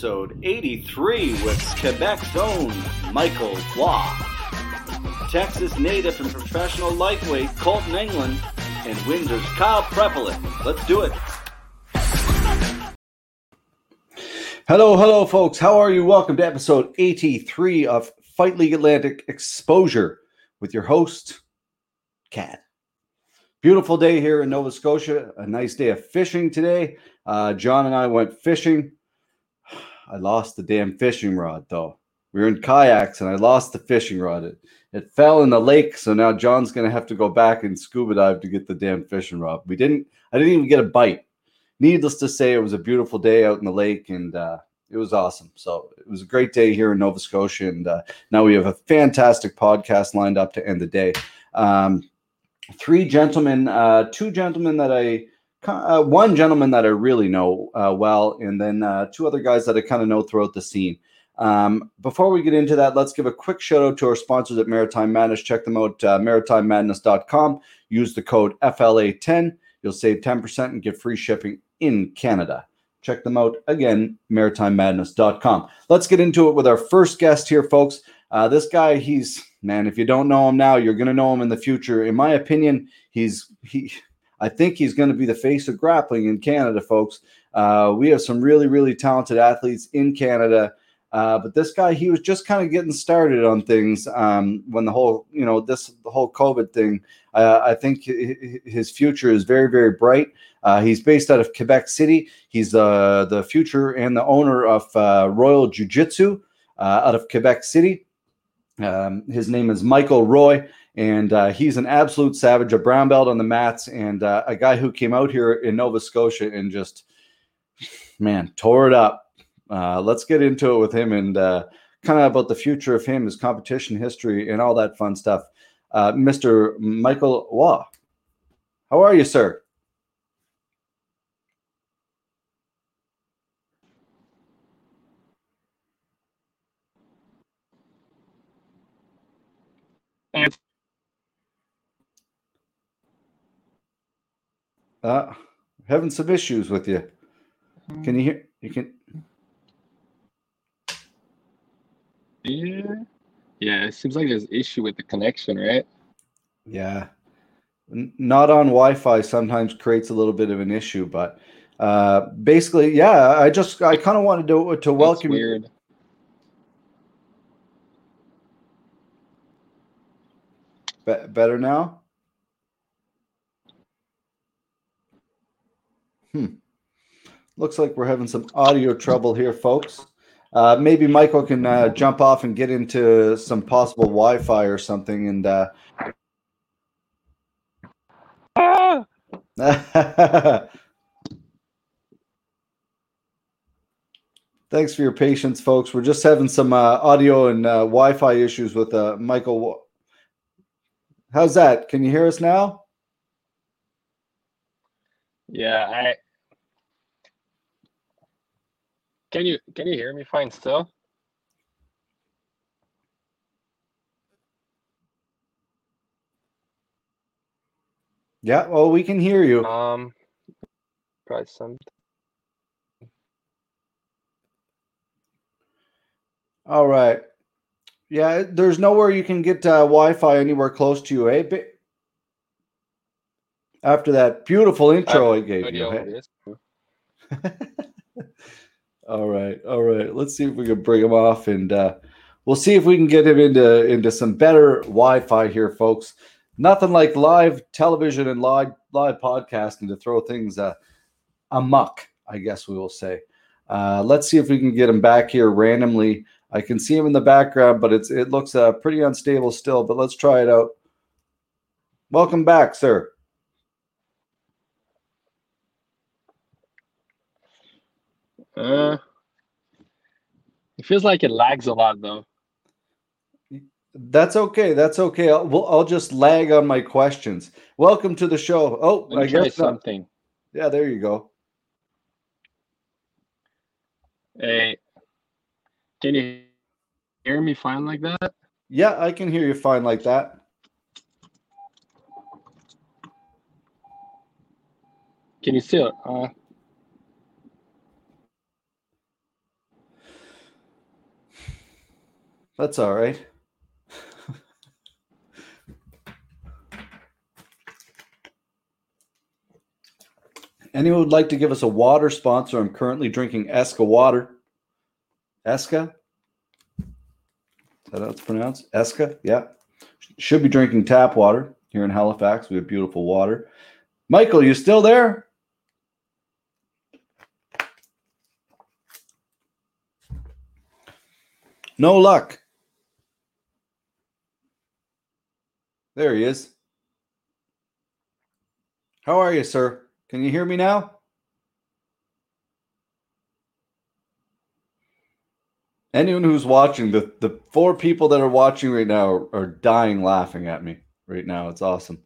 episode 83 with Quebec's own Michael Roy. Texas native and professional lightweight Colton England, and Windsor's Kyle Prepolec. Let's do it. Hello, hello, folks. How are you? Welcome to episode 83 of Fight League Atlantic Exposure with your host, Cat. Beautiful day here in Nova Scotia. A nice day of fishing today. Uh, John and I went fishing. I lost the damn fishing rod though. We were in kayaks and I lost the fishing rod. It, it fell in the lake, so now John's gonna have to go back and scuba dive to get the damn fishing rod. We didn't. I didn't even get a bite. Needless to say, it was a beautiful day out in the lake and uh, it was awesome. So it was a great day here in Nova Scotia, and uh, now we have a fantastic podcast lined up to end the day. Um, three gentlemen, uh, two gentlemen that I, uh, one gentleman that I really know uh, well, and then uh, two other guys that I kind of know throughout the scene. Um, before we get into that, let's give a quick shout out to our sponsors at Maritime Madness. Check them out, uh, maritimemadness.com. Use the code FLA10. You'll save 10% and get free shipping in Canada. Check them out again, maritimemadness.com. Let's get into it with our first guest here, folks. Uh, this guy, he's man. If you don't know him now, you're going to know him in the future. In my opinion, he's he. I think he's going to be the face of grappling in Canada, folks. Uh, we have some really, really talented athletes in Canada. Uh, but this guy, he was just kind of getting started on things um, when the whole, you know, this the whole COVID thing. Uh, I think his future is very, very bright. Uh, he's based out of Quebec City. He's the future and the owner of uh, Royal Jiu Jitsu uh, out of Quebec City. Um, his name is Michael Roy, and uh, he's an absolute savage, a brown belt on the mats, and uh, a guy who came out here in Nova Scotia and just, man, tore it up. Uh, let's get into it with him and uh, kind of about the future of him, his competition history, and all that fun stuff. Uh, Mr. Michael Roy, how are you, sir? Uh, having some issues with you. Can you hear? You can. Yeah. Yeah, it seems like there's issue with the connection, right? Yeah. N- not on Wi-Fi sometimes creates a little bit of an issue, but uh, basically, yeah. I just I kind of wanted to to welcome weird. Be- better now. Hmm. Looks like we're having some audio trouble here, folks. Uh, maybe Michael can uh, jump off and get into some possible Wi-Fi or something. And uh... thanks for your patience, folks. We're just having some uh, audio and uh, Wi-Fi issues with uh, Michael. How's that? Can you hear us now? Yeah, I can you can you hear me fine still? Yeah, well, we can hear you. Um, probably something. All right. Yeah, there's nowhere you can get uh, Wi-Fi anywhere close to you, eh? Ba- After that beautiful intro I gave you. Audio eh? all right, all right. Let's see if we can bring him off, and uh, we'll see if we can get him into into some better Wi-Fi here, folks. Nothing like live television and live live podcasting to throw things uh, amuck. I guess we will say. Uh, let's see if we can get him back here randomly. I can see him in the background, but it's it looks uh, pretty unstable still. But let's try it out. Welcome back, sir. Uh, it feels like it lags a lot though. That's okay. That's okay. I'll, we'll, I'll just lag on my questions. Welcome to the show. Oh, I guess not. something. Yeah, there you go. Hey, can you hear me fine like that? Yeah, I can hear you fine like that. Can you still? Uh, That's all right. Anyone would like to give us a water sponsor? I'm currently drinking Eska water. Eska? Is that how it's pronounced? Eska? Yeah. Should be drinking tap water here in Halifax. We have beautiful water. Michael, you still there? No luck. There he is. How are you, sir? Can you hear me now? Anyone who's watching, the, the four people that are watching right now are, are dying laughing at me right now. It's awesome.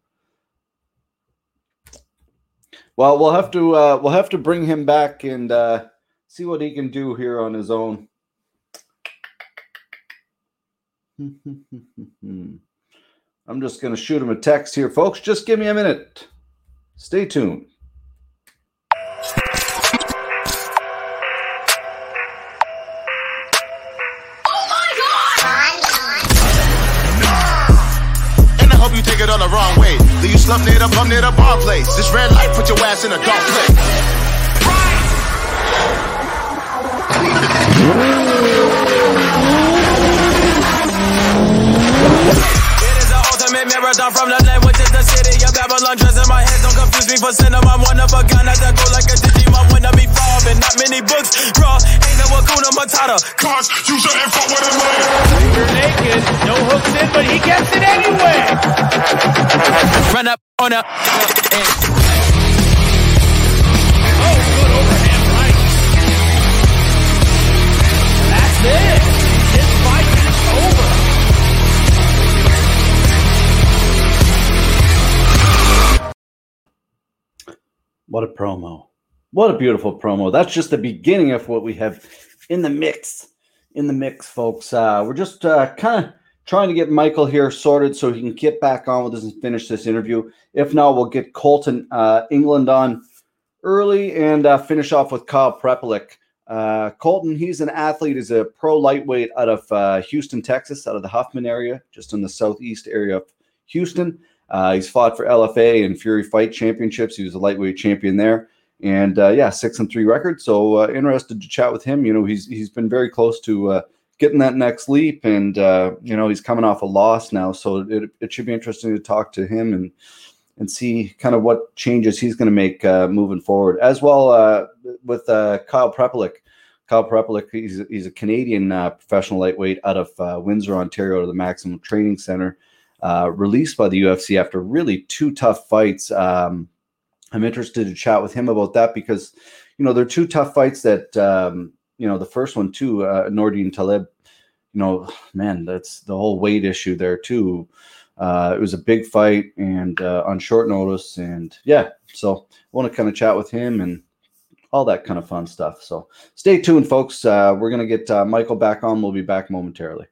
Well, we'll have to uh, we'll have to bring him back and uh, see what he can do here on his own. I'm just going to shoot him a text here, folks. Just give me a minute. Stay tuned. Oh take it all the wrong way. Leave you slump near the bum near the bar place. This red light put your ass in a dark place. It ultimate marathon from the land, which is the city of Babylon. Dress in my head, don't confuse me for cinema. I'm one of a kind, I go like a Digimon. When I be farming, not many books. Raw, ain't no Akuna Matata. Cause you shouldn't fuck with a man. You're naked, no hooks in, but he gets it anyway. Run up on a. What a promo. What a beautiful promo. That's just the beginning of what we have in the mix. In the mix, folks. Uh, we're just uh, kind of trying to get Michael here sorted so he can get back on with us and finish this interview. If not, we'll get Colton uh, England on early and uh, finish off with Kyle Prepolec. Uh, Colton, he's an athlete, he's a pro lightweight out of uh, Houston, Texas, out of the Huffman area, just in the southeast area of Houston. Uh, he's fought for LFA and Fury Fight Championships. He was a lightweight champion there, and uh, yeah, six and three record. So uh, interested to chat with him. You know, he's he's been very close to uh, getting that next leap, and uh, you know, he's coming off a loss now, so it, it should be interesting to talk to him and and see kind of what changes he's going to make uh, moving forward, as well with Kyle Prepolec. Kyle Prepolec, he's he's a Canadian professional lightweight out of Windsor, Ontario, to the Maximum Training Center uh, released by the UFC after really two tough fights. Um, I'm interested to chat with him about that because, you know, they're two tough fights that, um, you know, the first one too, uh, Nordine Taleb, you know, man, that's the whole weight issue there too. Uh, it was a big fight and uh, on short notice. And yeah, so I want to kind of chat with him and all that kind of fun stuff. So stay tuned, folks. Uh, we're going to get uh, Michael back on. We'll be back momentarily.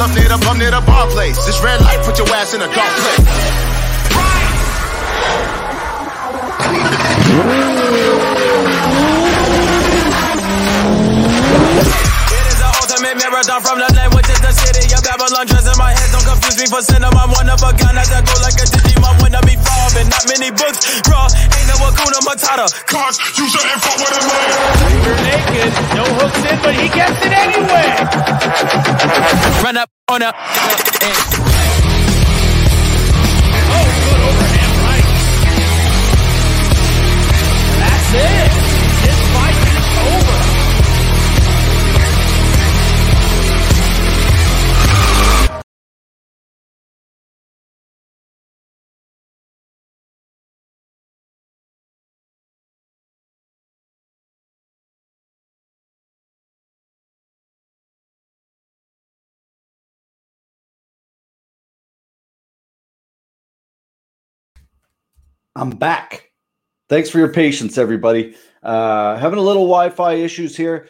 Slumped near the bum near the bar place. This red light put your ass in a dark place. It is the ultimate marathon from the land, which is the city of Babylon. Dress in my head, don't confuse me for cinema. I'm one of a kind, I go like a Digimon. When I be farming, not many books. Raw, ain't no Akuna Matata. Cars, you shouldn't fuck with a man. You're naked. No hooks in, but he gets it anyway. Run up on a. I'm back. Thanks for your patience, everybody. Uh, having a little Wi-Fi issues here.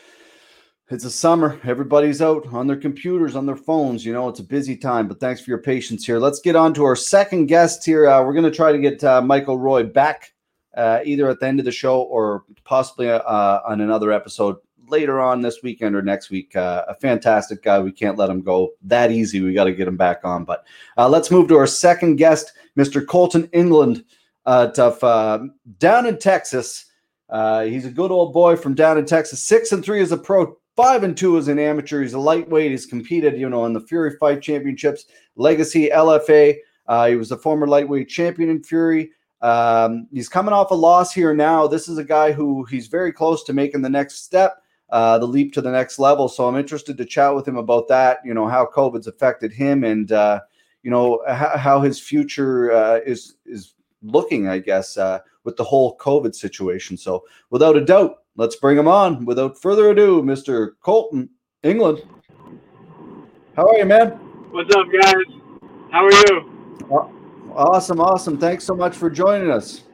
It's a summer. Everybody's out on their computers, on their phones. You know, it's a busy time. But thanks for your patience here. Let's get on to our second guest here. Uh, we're going to try to get uh, Michael Roy back uh, either at the end of the show or possibly uh, on another episode later on this weekend or next week. Uh, a fantastic guy. We can't let him go that easy. We got to get him back on. But uh, let's move to our second guest, Mr. Colton England uh, of uh, down in Texas. Uh, he's a good old boy from down in Texas. Six and three as a pro, five and two as an amateur. He's a lightweight. He's competed, you know, in the Fury Fight Championships, Legacy LFA. Uh, he was a former lightweight champion in Fury. Um, he's coming off a loss here now. This is a guy who he's very close to making the next step, uh, the leap to the next level. So I'm interested to chat with him about that. You know how COVID's affected him, and uh, you know how, how his future uh, is is looking, I guess, uh, with the whole COVID situation. So, without a doubt, let's bring him on. Without further ado, Mr. Colton England. How are you, man? What's up, guys? How are you? Awesome, awesome. Thanks so much for joining us.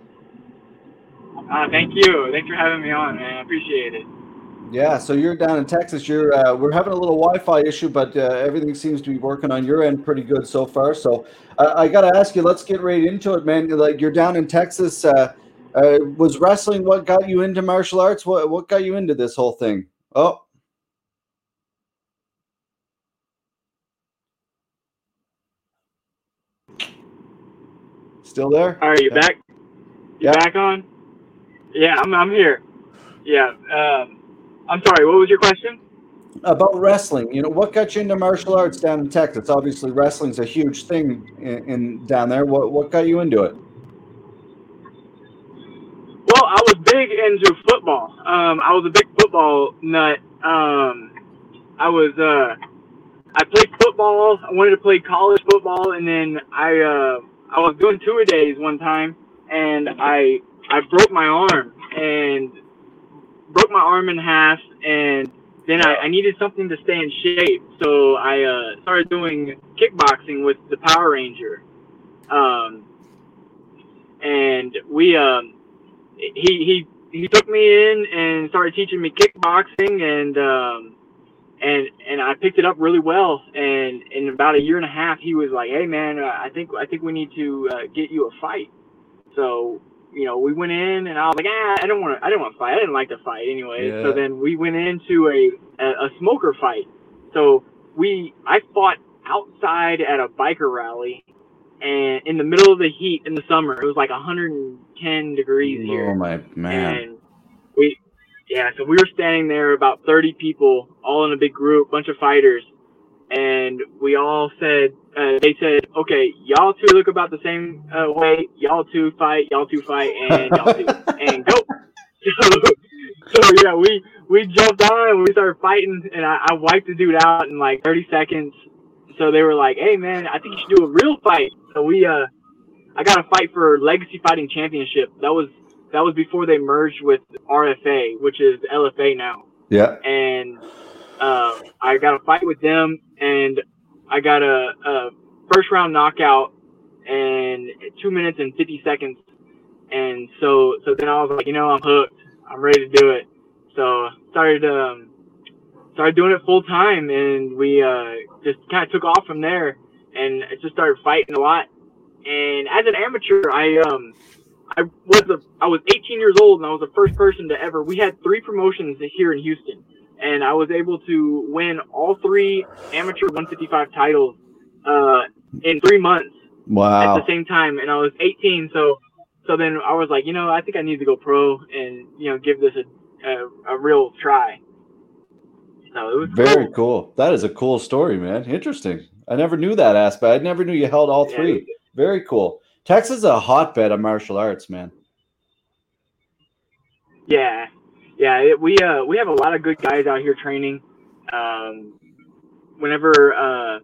Uh, thank you. Thanks for having me on, man. I appreciate it. Yeah, so you're down in Texas. You're uh, we're having a little Wi-Fi issue, but uh, everything seems to be working on your end pretty good so far. So uh, I got to ask you, let's get right into it, man. Like you're down in Texas. Uh, uh, was wrestling what got you into martial arts? What what got you into this whole thing? Oh, still there? Are you Yeah. back? You Yeah. back on? Yeah, I'm. I'm here. Yeah. Um, I'm sorry. What was your question? about wrestling you know what got you into martial arts down in texas obviously wrestling's a huge thing in, in down there what what got you into it Well, I was big into football. Um, I was a big football nut. Um, I was. Uh, I played football. I wanted to play college football, and then I. Uh, I was doing two a days one time, and I. I broke my arm and broke my arm in half, and then I, I needed something to stay in shape, so I uh, started doing kickboxing with the Power Ranger. Um, and we um, he he he took me in and started teaching me kickboxing and um and and I picked it up really well. And in about a year and a half he was like hey man I think I think we need to uh, get you a fight. So you know we went in and I was like ah I don't want to I didn't want to fight. I didn't like to fight anyway. Yeah. so then we went into a, a a smoker fight. So we I fought outside at a biker rally and in the middle of the heat in the summer it was like 110 degrees here. Oh my man. And we yeah so we were standing there about 30 people all in a big group bunch of fighters and we all said uh, they said okay y'all two look about the same uh, way. Y'all two fight y'all two fight and y'all two and go. So, so yeah we we jumped on and we started fighting and I, I wiped the dude out in like 30 seconds. So they were like hey man i think you should do a real fight. So we uh i got a fight for legacy fighting championship. That was that was before they merged with RFA, which is LFA now. yeah. And uh, I got a fight with them, and I got a, a first round knockout in two minutes and fifty seconds. And so, so then I was like, you know, I'm hooked. I'm ready to do it. So started um, started doing it full time, and we uh, just kind of took off from there, and I just started fighting a lot. And as an amateur, I um, I was a, I was 18 years old, and I was the first person to ever. We had three promotions here in Houston, and I was able to win all three amateur 155 titles uh, in three months Wow. at the same time, and I was 18. So, so then I was like, you know, I think I need to go pro and you know give this a a, a real try. So it was Very cool. cool. That is a cool story, man. Interesting. I never knew that aspect. I never knew you held all Yeah. three. Very cool. Texas is a hotbed of martial arts, man. Yeah, yeah. It, we uh we have a lot of good guys out here training. Um, whenever uh,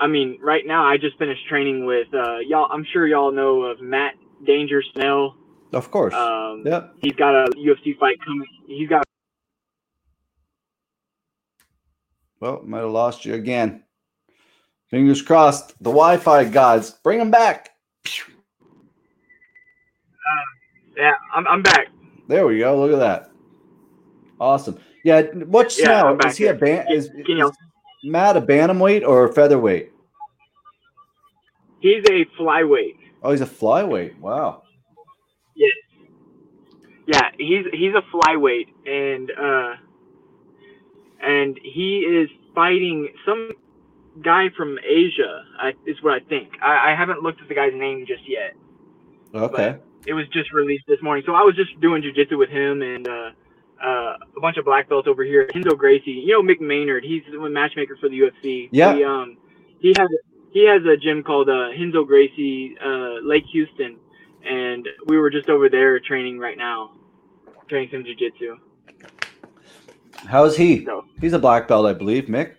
I mean, right now I just finished training with uh y'all. I'm sure y'all know of Matt Danger Schnell. Of course. Um, yep. he's got a UFC fight coming. He's got Well, might have lost you again. Fingers crossed. The Wi-Fi gods, bring them back. yeah. I'm I'm back. There we go. Look at that. Awesome. Yeah. What's Yeah, now? Is he a ban? Is, is Matt a bantamweight or a featherweight? He's a flyweight. Oh, he's a flyweight. Wow. Yeah, he's he's a flyweight, and uh, and he is fighting some guy from Asia. I, is what I think. I, I haven't looked at the guy's name just yet. Okay. It was just released this morning, so I was just doing jujitsu with him and uh, uh, a bunch of black belts over here. Hindo Gracie, you know Mick Maynard. He's the matchmaker for the UFC. Yeah. He, um, he has he has a gym called uh, Hindo Gracie uh, Lake Houston, and we were just over there training right now, training some jujitsu. How's he? So He's a black belt, I believe. Mick.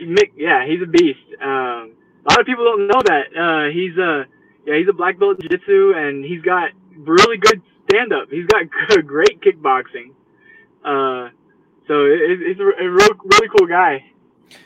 Mick, yeah, he's a beast. Um, a lot of people don't know that. Uh, he's a yeah, he's a black belt in jiu-jitsu, and he's got really good stand-up. He's got good, great kickboxing. Uh, so it, it's a, a real, really cool guy.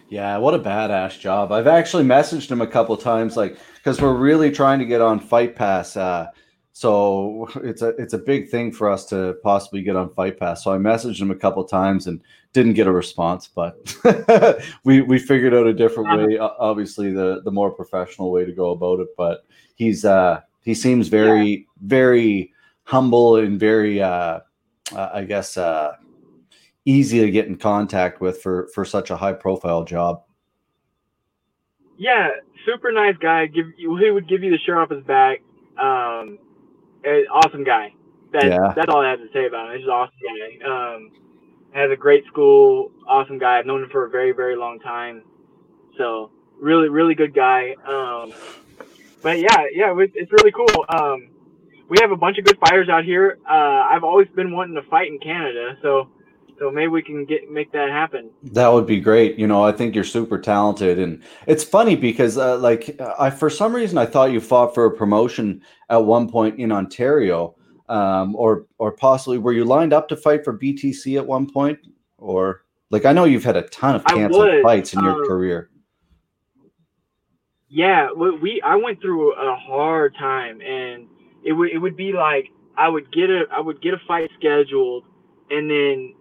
Yeah, what a badass job. I've actually messaged him a couple times, like because we're really trying to get on Fight Pass. Uh, so it's a it's a big thing for us to possibly get on Fight Pass. So I messaged him a couple times and didn't get a response, but we we figured out a different way. Obviously, the the more professional way to go about it. But he's uh he seems very very humble and very uh, uh I guess uh easy to get in contact with for for such a high profile job. Yeah, super nice guy. Give you, he would give you the shirt off his back. Um, awesome guy. That, Yeah. That's all I have to say about him. He's an awesome guy. Um, has a great school. Awesome guy. I've known him for a very, very long time. So really, really good guy. Um, but yeah, yeah, it's really cool. Um, we have a bunch of good fighters out here. Uh, I've always been wanting to fight in Canada, so so maybe we can get make that happen. That would be great. You know, I think you're super talented, and it's funny because, uh, like, I for some reason I thought you fought for a promotion at one point in Ontario, um, or or possibly were you lined up to fight for BTC at one point, or like I know you've had a ton of canceled fights in your um, career. Yeah, we, we I went through a hard time, and it would it would be like I would get a I would get a fight scheduled, and then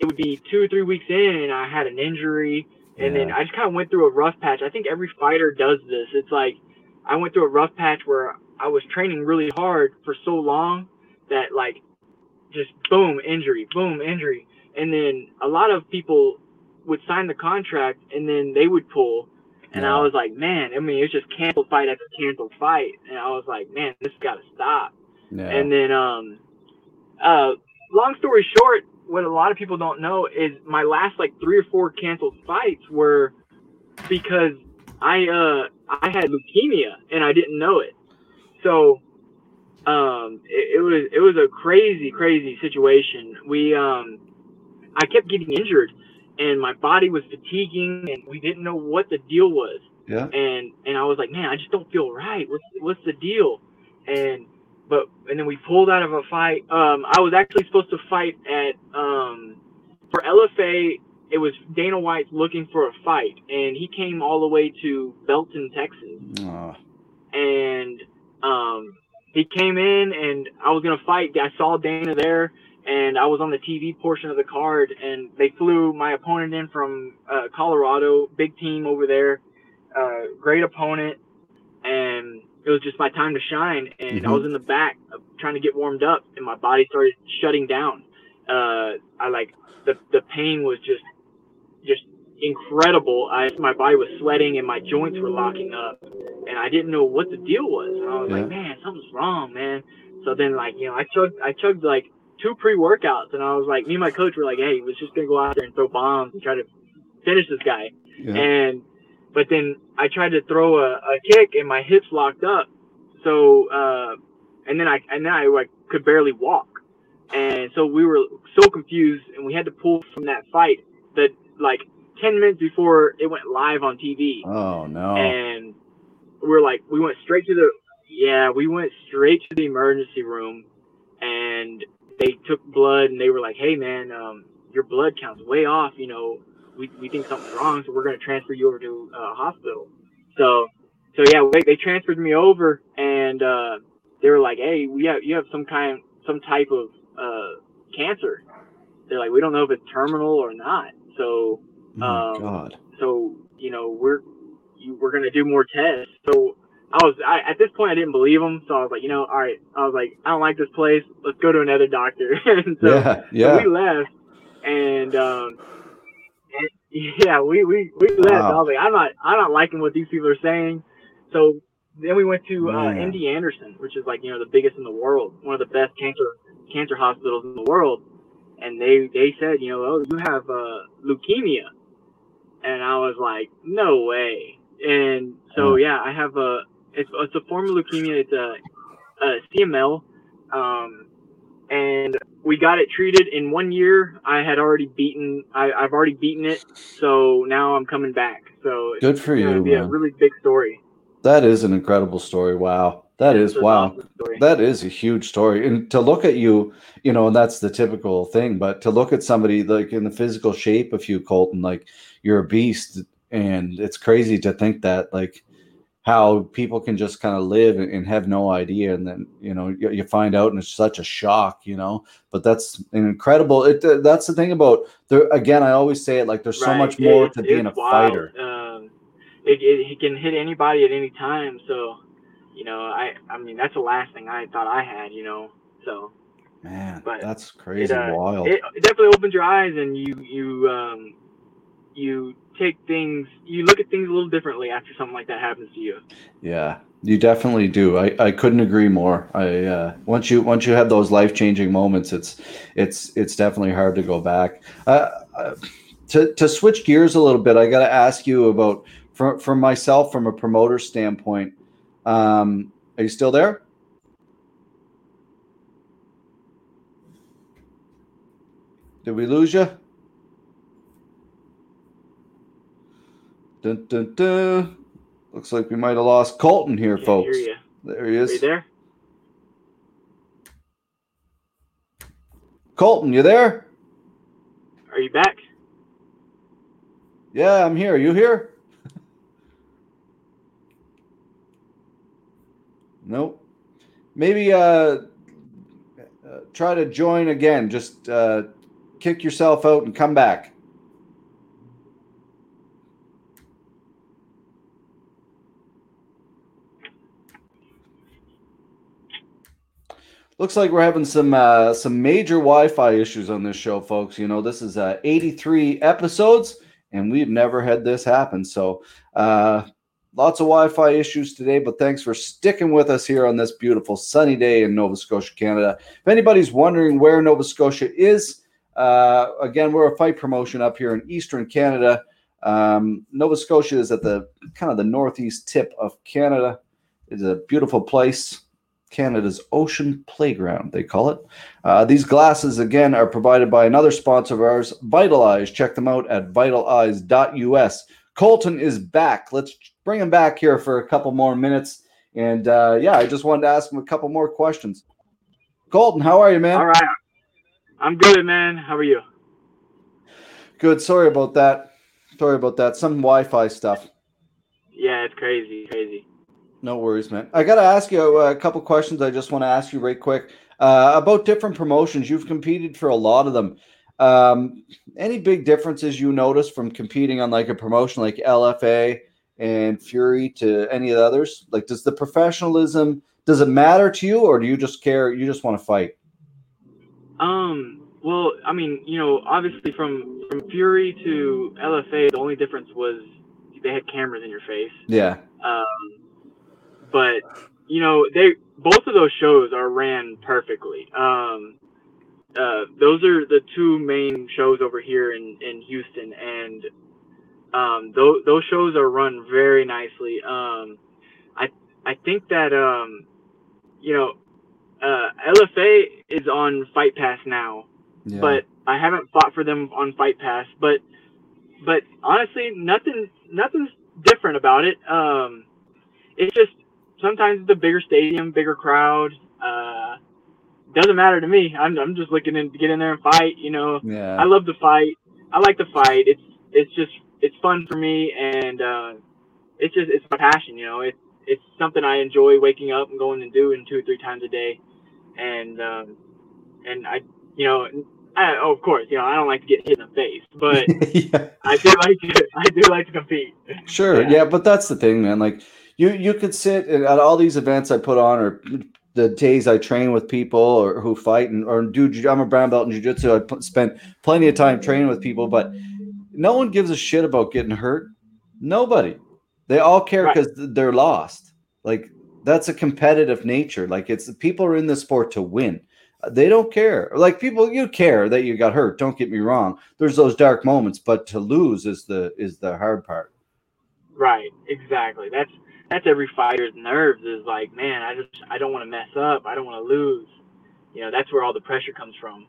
it would be two or three weeks in, and I had an injury, and then I just kind of went through a rough patch. I think every fighter does this. It's like I went through a rough patch where I was training really hard for so long that like just boom injury, boom injury, and then a lot of people would sign the contract, and then they would pull. And Yeah. I was like, man, I mean, it's just canceled fight after canceled fight. And I was like, man, this got to stop. Yeah. And then, um, uh, long story short, what a lot of people don't know is my last like three or four canceled fights were because I, uh, I had leukemia and I didn't know it. So, um, it, it was, it was a crazy, crazy situation. We, um, I kept getting injured and my body was fatiguing and we didn't know what the deal was yeah. and and I was like, man, I just don't feel right. What's what's the deal? And but and then we pulled out of a fight. Um, I was actually supposed to fight at um for LFA. It was Dana White looking for a fight, and he came all the way to Belton, Texas, Aw. and um he came in and I was gonna fight. I saw Dana there, and I was on the TV portion of the card, and they flew my opponent in from uh, Colorado, big team over there, uh, great opponent, and it was just my time to shine. And I Mhm. was in the back trying to get warmed up, and my body started shutting down. Uh, I like the the pain was just just incredible. I my body was sweating and my joints were locking up, and I didn't know what the deal was. And I was Yeah. like, man, something's wrong, man. So then like you know I chugged I chugged like two pre workouts, and I was like, me and my coach were like, hey, let's just gonna go out there and throw bombs and try to finish this guy. Yeah. And but then I tried to throw a, a kick and my hips locked up. So uh, and then I and then I like could barely walk. And so we were so confused and we had to pull from that fight that like 10 minutes before it went live on TV. oh no. And we're like we went straight to the yeah, we went straight to the emergency room and they took blood and they were like, "Hey man, um your blood count's way off, you know. We, we think something's wrong, so we're going to transfer you over to a uh, hospital." So so yeah, they, they transferred me over and uh they were like, "Hey, we have you have some kind some type of uh cancer." They're like, "We don't know if it's terminal or not." So Oh um, God. so you know we're you, we're gonna do more tests. So I was I, at this point I didn't believe him, so I was like, you know, all right. I was like, I don't like this place. Let's go to another doctor. and so, yeah. so Yeah. we left, and um, and, yeah, we we we left. Wow. I was like, I'm not I'm not liking what these people are saying. So then we went to uh, MD Anderson, which is like you know the biggest in the world, one of the best cancer cancer hospitals in the world, and they they said, you know, oh, you have uh, leukemia, and I was like, no way. And so yeah, I have a it's it's a form of leukemia. It's a, a CML, um, and we got it treated in one year. I had already beaten. I, I've already beaten it, so now I'm coming back. So Good for you, be a really big story. That is an incredible story. Wow. That is It's wow. awesome. That is a huge story. And to look at you, you know, and that's the typical thing, but to look at somebody like in the physical shape of you, Colton, like you're a beast. And it's crazy to think that, like, how people can just kind of live and, and have no idea. And then, you know, you, you find out and it's such a shock, you know, but that's an incredible, it, uh, that's the thing about there. Again, I always say it like there's so much more It's- to being a wild. fighter. Um, it, it, he can hit anybody at any time. So, you know, I I mean that's the last thing I thought I had. You know, so Man, but that's crazy uh, wild. it, it definitely opens your eyes and you you um you take things you look at things a little differently after something like that happens to you. Yeah, you definitely do. I, I couldn't agree more. I uh, once you once you have those life changing moments, it's it's it's definitely hard to go back. Uh, uh, to to switch gears a little bit, I got to ask you about for for myself from a promoter standpoint. Um, are you still there? Did we lose you? Dun, dun, dun. Looks like we might have lost Kolton here, folks. There he is. there? Kolton, you there? Are you back? Yeah, I'm here. Are You here? nope. Maybe uh, uh, try to join again. Just uh, kick yourself out and come back. Looks like we're having some uh, some major Wi-Fi issues on this show, folks. You know, this is uh, 83 episodes, and we've never had this happen. So, uh, lots of Wi-Fi issues today. But thanks for sticking with us here on this beautiful sunny day in Nova Scotia, Canada. If anybody's wondering where Nova Scotia is, uh, again, we're a fight promotion up here in Eastern Canada. Um, Nova Scotia is at the kind of the northeast tip of Canada. It's a beautiful place. Canada's Ocean Playground, they call it. Uh, these glasses, again, are provided by another sponsor of ours, Vital Eyes. Check them out at vitalize.us. Kolton is back. Let's bring him back here for a couple more minutes. And uh, yeah, I just wanted to ask him a couple more questions. Kolton, how are you, man? All right. I'm good, man. How are you? Good. Sorry about that. Sorry about that. Some Wi Fi stuff. Yeah, it's crazy, crazy. No worries, man. I got to ask you a couple questions. I just want to ask you right quick. Uh, about different promotions, you've competed for a lot of them. Um, any big differences you notice from competing on like a promotion like LFA and Fury to any of the others? Like, does the professionalism does it matter to you, or do you just care? You just want to fight? Um, well, I mean, you know, obviously from from Fury to LFA, the only difference was they had cameras in your face. Yeah, Um, but you know, they both of those shows are ran perfectly. Um, uh, those are the two main shows over here in in Houston, and um, those those shows are run very nicely. Um, I I think that um, you know, uh, LFA is on Fight Pass now yeah. but I haven't fought for them on Fight Pass. But but honestly, nothing nothing's different about it. Um, it's just sometimes the bigger stadium, bigger crowd. Uh, doesn't matter to me. I'm I'm just looking in to get in there and fight. You know, yeah, I love to fight. I like to fight. It's it's just it's fun for me, and uh, it's just it's my passion. You know, it's it's something I enjoy waking up and going and doing two or three times a day, and um, and I you know I, oh, of course you know I don't like to get hit in the face, but yeah. I do like to I do like to compete. Sure, yeah. Yeah. but that's the thing, man. Like you, you could sit at at all these events I put on, or the days I train with people, or who fight, and or do. I'm a brown belt in jujitsu. I spend plenty of time training with people, but no one gives a shit about getting hurt. Nobody. They all care Right. because they're lost. Like that's a competitive nature. Like it's people are in the sport to win. They don't care. Like people, you care that you got hurt. Don't get me wrong. There's those dark moments, but to lose is the is the hard part. Right, exactly. That's that's every fighter's nerves is like, man, I just I don't want to mess up. I don't want to lose. You know, that's where all the pressure comes from.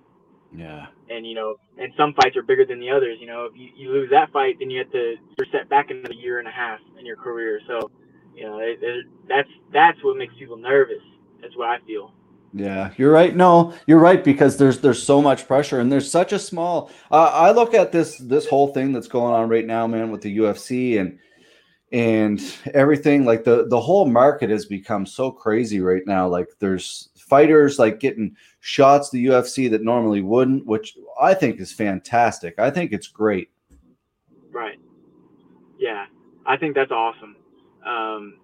Yeah. And you know, and some fights are bigger than the others. You know, if you, you lose that fight, then you have to you're set back another year and a half in your career. So, you know, it, it, that's that's what makes people nervous. That's what I feel. Yeah, you're right. No, you're right because there's there's so much pressure and there's such a small. Uh, I look at this this whole thing that's going on right now, man, with the UFC and and everything. Like the the whole market has become so crazy right now. Like there's fighters like getting shots the UFC that normally wouldn't, which I think is fantastic. I think it's great. Right. Yeah, I think that's awesome. Um,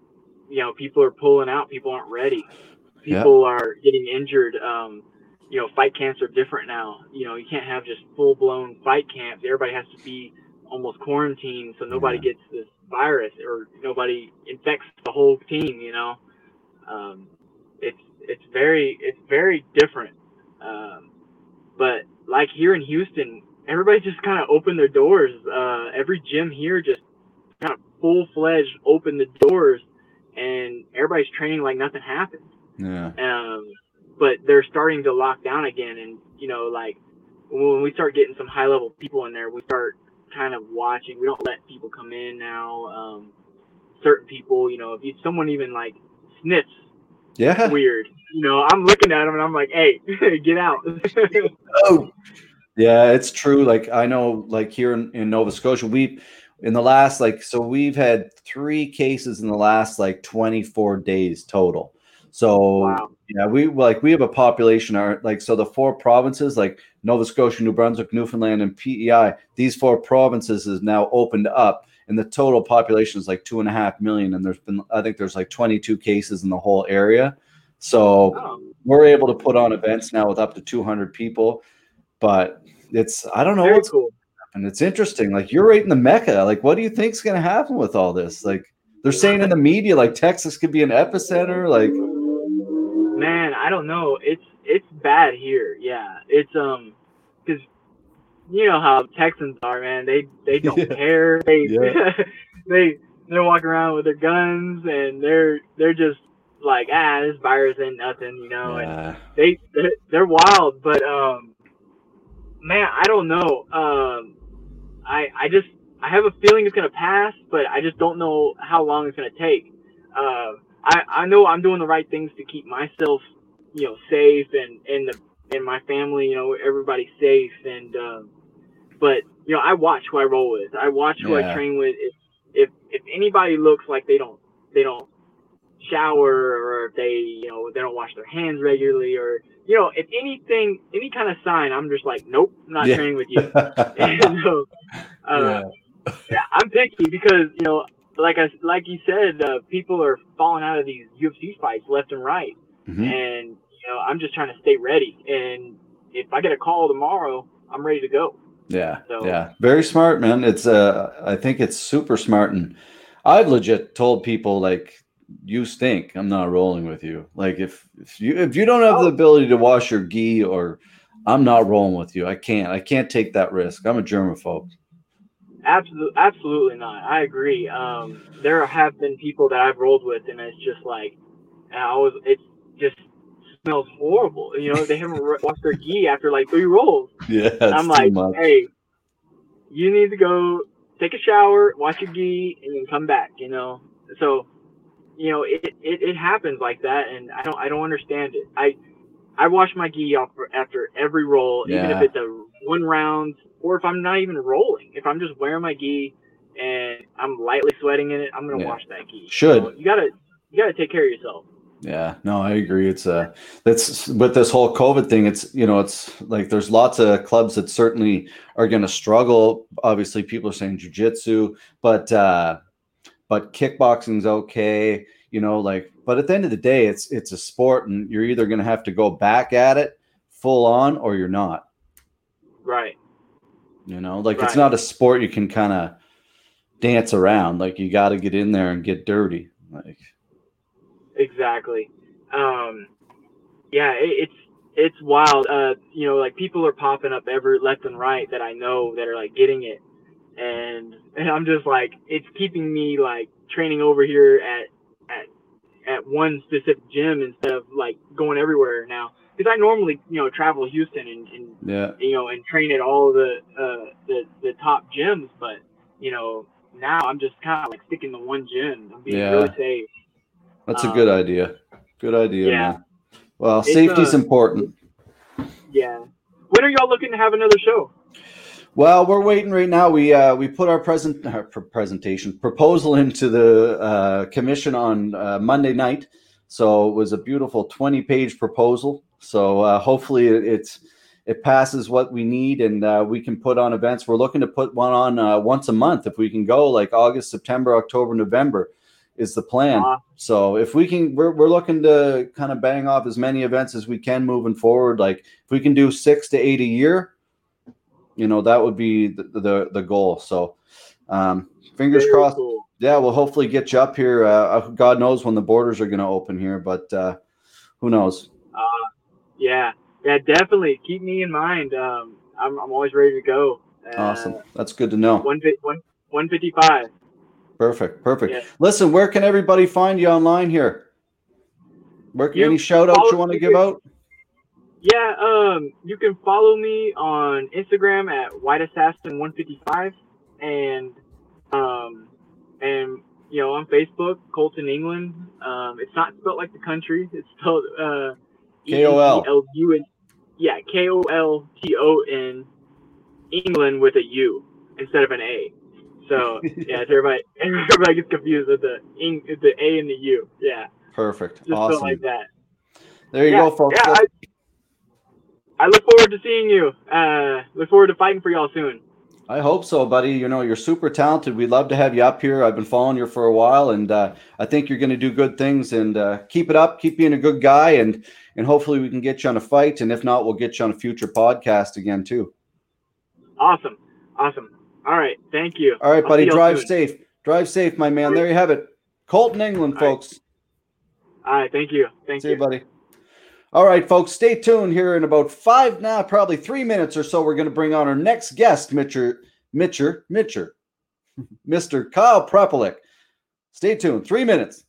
you know, people are pulling out. People aren't ready. Yeah. People are getting injured. Um, you know, fight camps are different now. You know, you can't have just full blown fight camps. Everybody has to be almost quarantined so nobody Yeah. gets this virus or nobody infects the whole team. You know, um, it's it's very it's very different. Um, but like here in Houston, everybody just kind of opened their doors. Uh, every gym here just kind of full fledged opened the doors, and everybody's training like nothing happened. Yeah. Um, but they're starting to lock down again, and you know, like when we start getting some high level people in there, we start kind of watching. We don't let people come in now. Um, certain people, you know, if you, someone even like sniffs Yeah. weird, you know, I'm looking at them and I'm like, hey, get out. Oh, yeah, it's true. Like I know, like here in, in Nova Scotia, we in the last like so we've had three cases in the last like 24 days total. So Wow. yeah, we like we have a population are like so the four provinces like Nova Scotia, New Brunswick, Newfoundland, and PEI. These four provinces is now opened up, and the total population is like two and a half million. And there's been I think there's like 22 cases in the whole area. So Oh, we're able to put on events now with up to 200 people but it's i don't know very what's cool. and it's interesting like you're right in the mecca like what do you think's going to happen with all this like they're saying in the media like texas could be an epicenter like Man, I don't know. It's it's bad here. Yeah, it's um, because you know how Texans are, man. They they don't Yeah. care. They Yeah. they they're walking around with their guns and they're they're just like ah this virus ain't nothing, you know. And yeah, they they're, they're wild, but um, man, I don't know. Um, I I just I have a feeling it's gonna pass, but I just don't know how long it's gonna take. Uh, I I know I'm doing the right things to keep myself, you know, safe and and the and my family, you know, everybody safe and. Um, but you know, I watch who I roll with. I watch who Yeah. I train with. If if if anybody looks like they don't they don't shower or if they, you know, they don't wash their hands regularly or, you know, if anything, any kind of sign, I'm just like, nope, I'm not Yeah. training with you. and so, uh, yeah, I'm picky because you know, like I like you said, uh, people are falling out of these UFC fights left and right, Mhm. and you know, I'm just trying to stay ready. And if I get a call tomorrow, I'm ready to go. Yeah, So- yeah, very smart, man. It's uh, I think it's super smart, and I've legit told people like, you stink. I'm not rolling with you. Like if if you if you don't have the Oh. ability to wash your gi, or I'm not rolling with you. I can't. I can't take that risk. I'm a germaphobe. Absolutely, absolutely not. I agree. Um, there have been people that I've rolled with, and it's just like, I was, it just smells horrible. You know, they haven't washed their gi after like three rolls. Yeah, I'm like, much. hey, you need to go take a shower, wash your gi, and then come back. You know, so you know it, it, it happens like that, and I don't I don't understand it. I I wash my gi off after every roll, even if it's a one round or if I'm not even rolling. If I'm just wearing my gi and I'm lightly sweating in it, I'm gonna Yeah. wash that gi. Should. You, you gotta you gotta take care of yourself. Yeah, no, I agree. It's uh that's with this whole COVID thing, it's you know, it's like there's lots of clubs that certainly are gonna struggle. Obviously, people are saying jujitsu, but uh but kickboxing's okay, you know, like but at the end of the day, it's it's a sport and you're either gonna have to go back at it full on or you're not. Right. You know, like it's not a sport you can kind of dance around. Like you gotta get in there and get dirty. Like Exactly. Um, yeah, it, it's it's wild. Uh, you know, like people are popping up every left and right that I know that are like getting it, and and I'm just like, it's keeping me like training over here at at at one specific gym instead of like going everywhere now. Because I normally you know travel Houston and, and yeah. you know and train at all the uh the the top gyms, but you know now I'm just kind of like sticking to one gym. I'm being Yeah. really safe. That's a Um, good idea. Good idea, yeah. man. Well, It's, safety's uh, important. Yeah. When are y'all looking to have another show? Well, we're waiting right now. We uh, we put our present our pr- presentation proposal into the uh, commission on uh, Monday night, so it was a beautiful twenty page proposal. So uh, hopefully it, it's it passes what we need, and uh, we can put on events. We're looking to put one on uh, once a month if we can go, like August, September, October, November, is the plan. Ah. So if we can, we're, we're looking to kind of bang off as many events as we can moving forward. Like if we can do six to eight a year, you know, that would be the the, the goal. So um, fingers Very crossed. cool. Yeah, we'll hopefully get you up here. Uh, God knows when the borders are going to open here, but uh, who knows? Yeah. Yeah, definitely. Keep me in mind. Um, I'm, I'm always ready to go. Uh, Awesome. That's good to know. One, one, 155. Perfect. Perfect. Yeah. Listen, where can everybody find you online here? Where can You any shout outs you want to give out? Yeah, um, you can follow me on Instagram at White Assassin 155 and um and you know on Facebook Kolton Englund. Um, it's not spelled like the country. It's spelled uh K-O-L. E-N-E-L-U and yeah K O L T O N England with a U instead of an A. So yeah, everybody everybody gets confused with the the A and the U. Yeah, Perfect. just awesome. like that. there you yeah, go, folks. Yeah, I, I look forward to seeing you. Uh, look forward to fighting for y'all soon. I hope so, buddy. You know, you're super talented. We'd love to have you up here. I've been following you for a while, and uh, I think you're going to do good things. And uh, keep it up. Keep being a good guy, and and hopefully we can get you on a fight. And if not, we'll get you on a future podcast again too. Awesome, awesome. All right, thank you. All right, buddy. Drive soon. safe. Drive safe, my man. There you have it. Kolton Englund, All right. folks. All right, thank you. Thank See you, buddy. All right, folks, stay tuned here in about five now, probably three minutes or so. We're going to bring on our next guest, Mitcher, Mitcher, Mitcher, Mr. Kyle Prepolec. Stay tuned. Three minutes.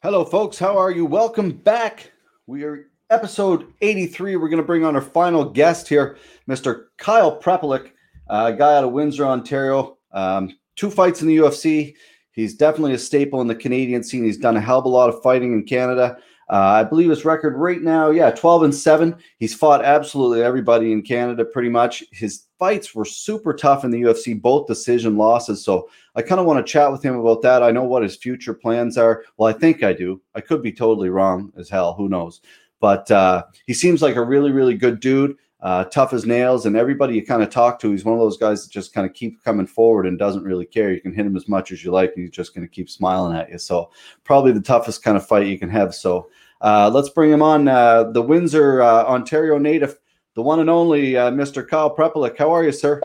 Hello, folks. How are you? Welcome back. We are episode 83. We're going to bring on our final guest here, Mr. Kyle Prepolec, a guy out of Windsor, Ontario. Um, two fights in the UFC. He's definitely a staple in the Canadian scene. He's done a hell of a lot of fighting in Canada. Uh, I believe his record right now, yeah, 12 and 7. He's fought absolutely everybody in Canada pretty much. His fights were super tough in the UFC, both decision losses. So I kind of want to chat with him about that. I know what his future plans are. Well, I think I do. I could be totally wrong as hell. Who knows? But uh, he seems like a really, really good dude, uh, tough as nails. And everybody you kind of talk to, he's one of those guys that just kind of keep coming forward and doesn't really care. You can hit him as much as you like, and he's just going to keep smiling at you. So probably the toughest kind of fight you can have. So uh, let's bring him on. Uh, the Windsor, uh, Ontario native, the one and only uh, Mr. Kyle Prepolec. How are you, sir?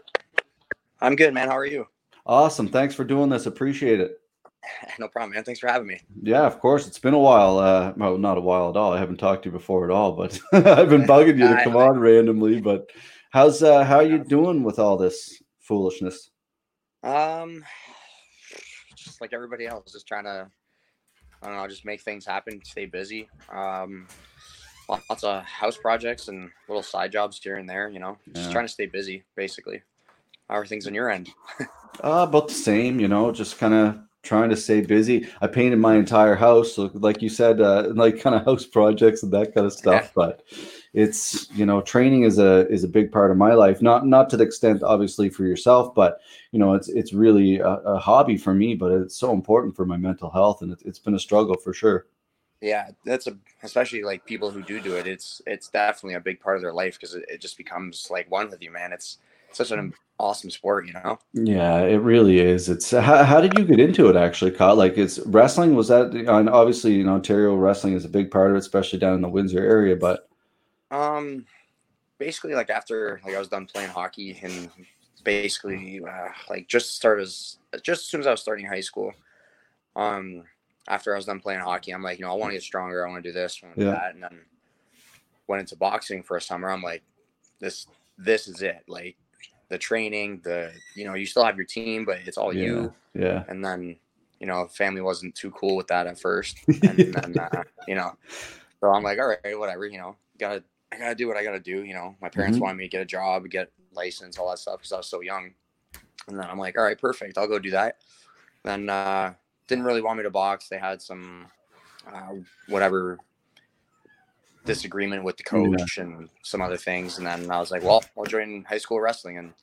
I'm good, man. How are you? Awesome. Thanks for doing this. Appreciate it. No problem, man. Thanks for having me. Yeah, of course. It's been a while. Uh, well, not a while at all. I haven't talked to you before at all, but I've been bugging you to come on randomly. But how's uh, how are you doing with all this foolishness? Um, just like everybody else, just trying to, I don't know, just make things happen, stay busy. Um, lots of house projects and little side jobs here and there. You know, just Yeah. trying to stay busy, basically. How are things on your end? Uh, about the same, you know, just kind of trying to stay busy. I painted my entire house, so like you said, uh, like kind of house projects and that kind of stuff. But it's you know, training is a is a big part of my life. Not not to the extent, obviously, for yourself, but you know, it's it's really a, a hobby for me. But it's so important for my mental health, and it's it's been a struggle for sure. Yeah, that's a especially like people who do do it. It's it's definitely a big part of their life because it, it just becomes like one with you, man. It's such an awesome sport, you know. Yeah, it really is. It's how, how did you get into it actually, Kyle? Like, it's wrestling was that, and obviously in Ontario, wrestling is a big part of it, especially down in the Windsor area. But Um, basically, like after like I was done playing hockey and basically uh, like just start as just as soon as I was starting high school. Um, after I was done playing hockey, I'm like, you know, I want to get stronger. I want to do this, I want to Yeah. do that, and then went into boxing for a summer. I'm like, this this is it. Like the training, the you know, you still have your team, but it's all yeah, you. yeah, And then you know, family wasn't too cool with that at first, and then uh, you know, so I'm like, all right, whatever, you know, gotta I gotta do what I gotta do. You know, my parents Mhm. wanted me to get a job, get license, all that stuff because I was so young. And then I'm like, all right, perfect, I'll go do that. Then uh, didn't really want me to box. They had some uh, whatever disagreement with the Yeah. coach and some other things. And then I was like, well, I'll join high school wrestling, and,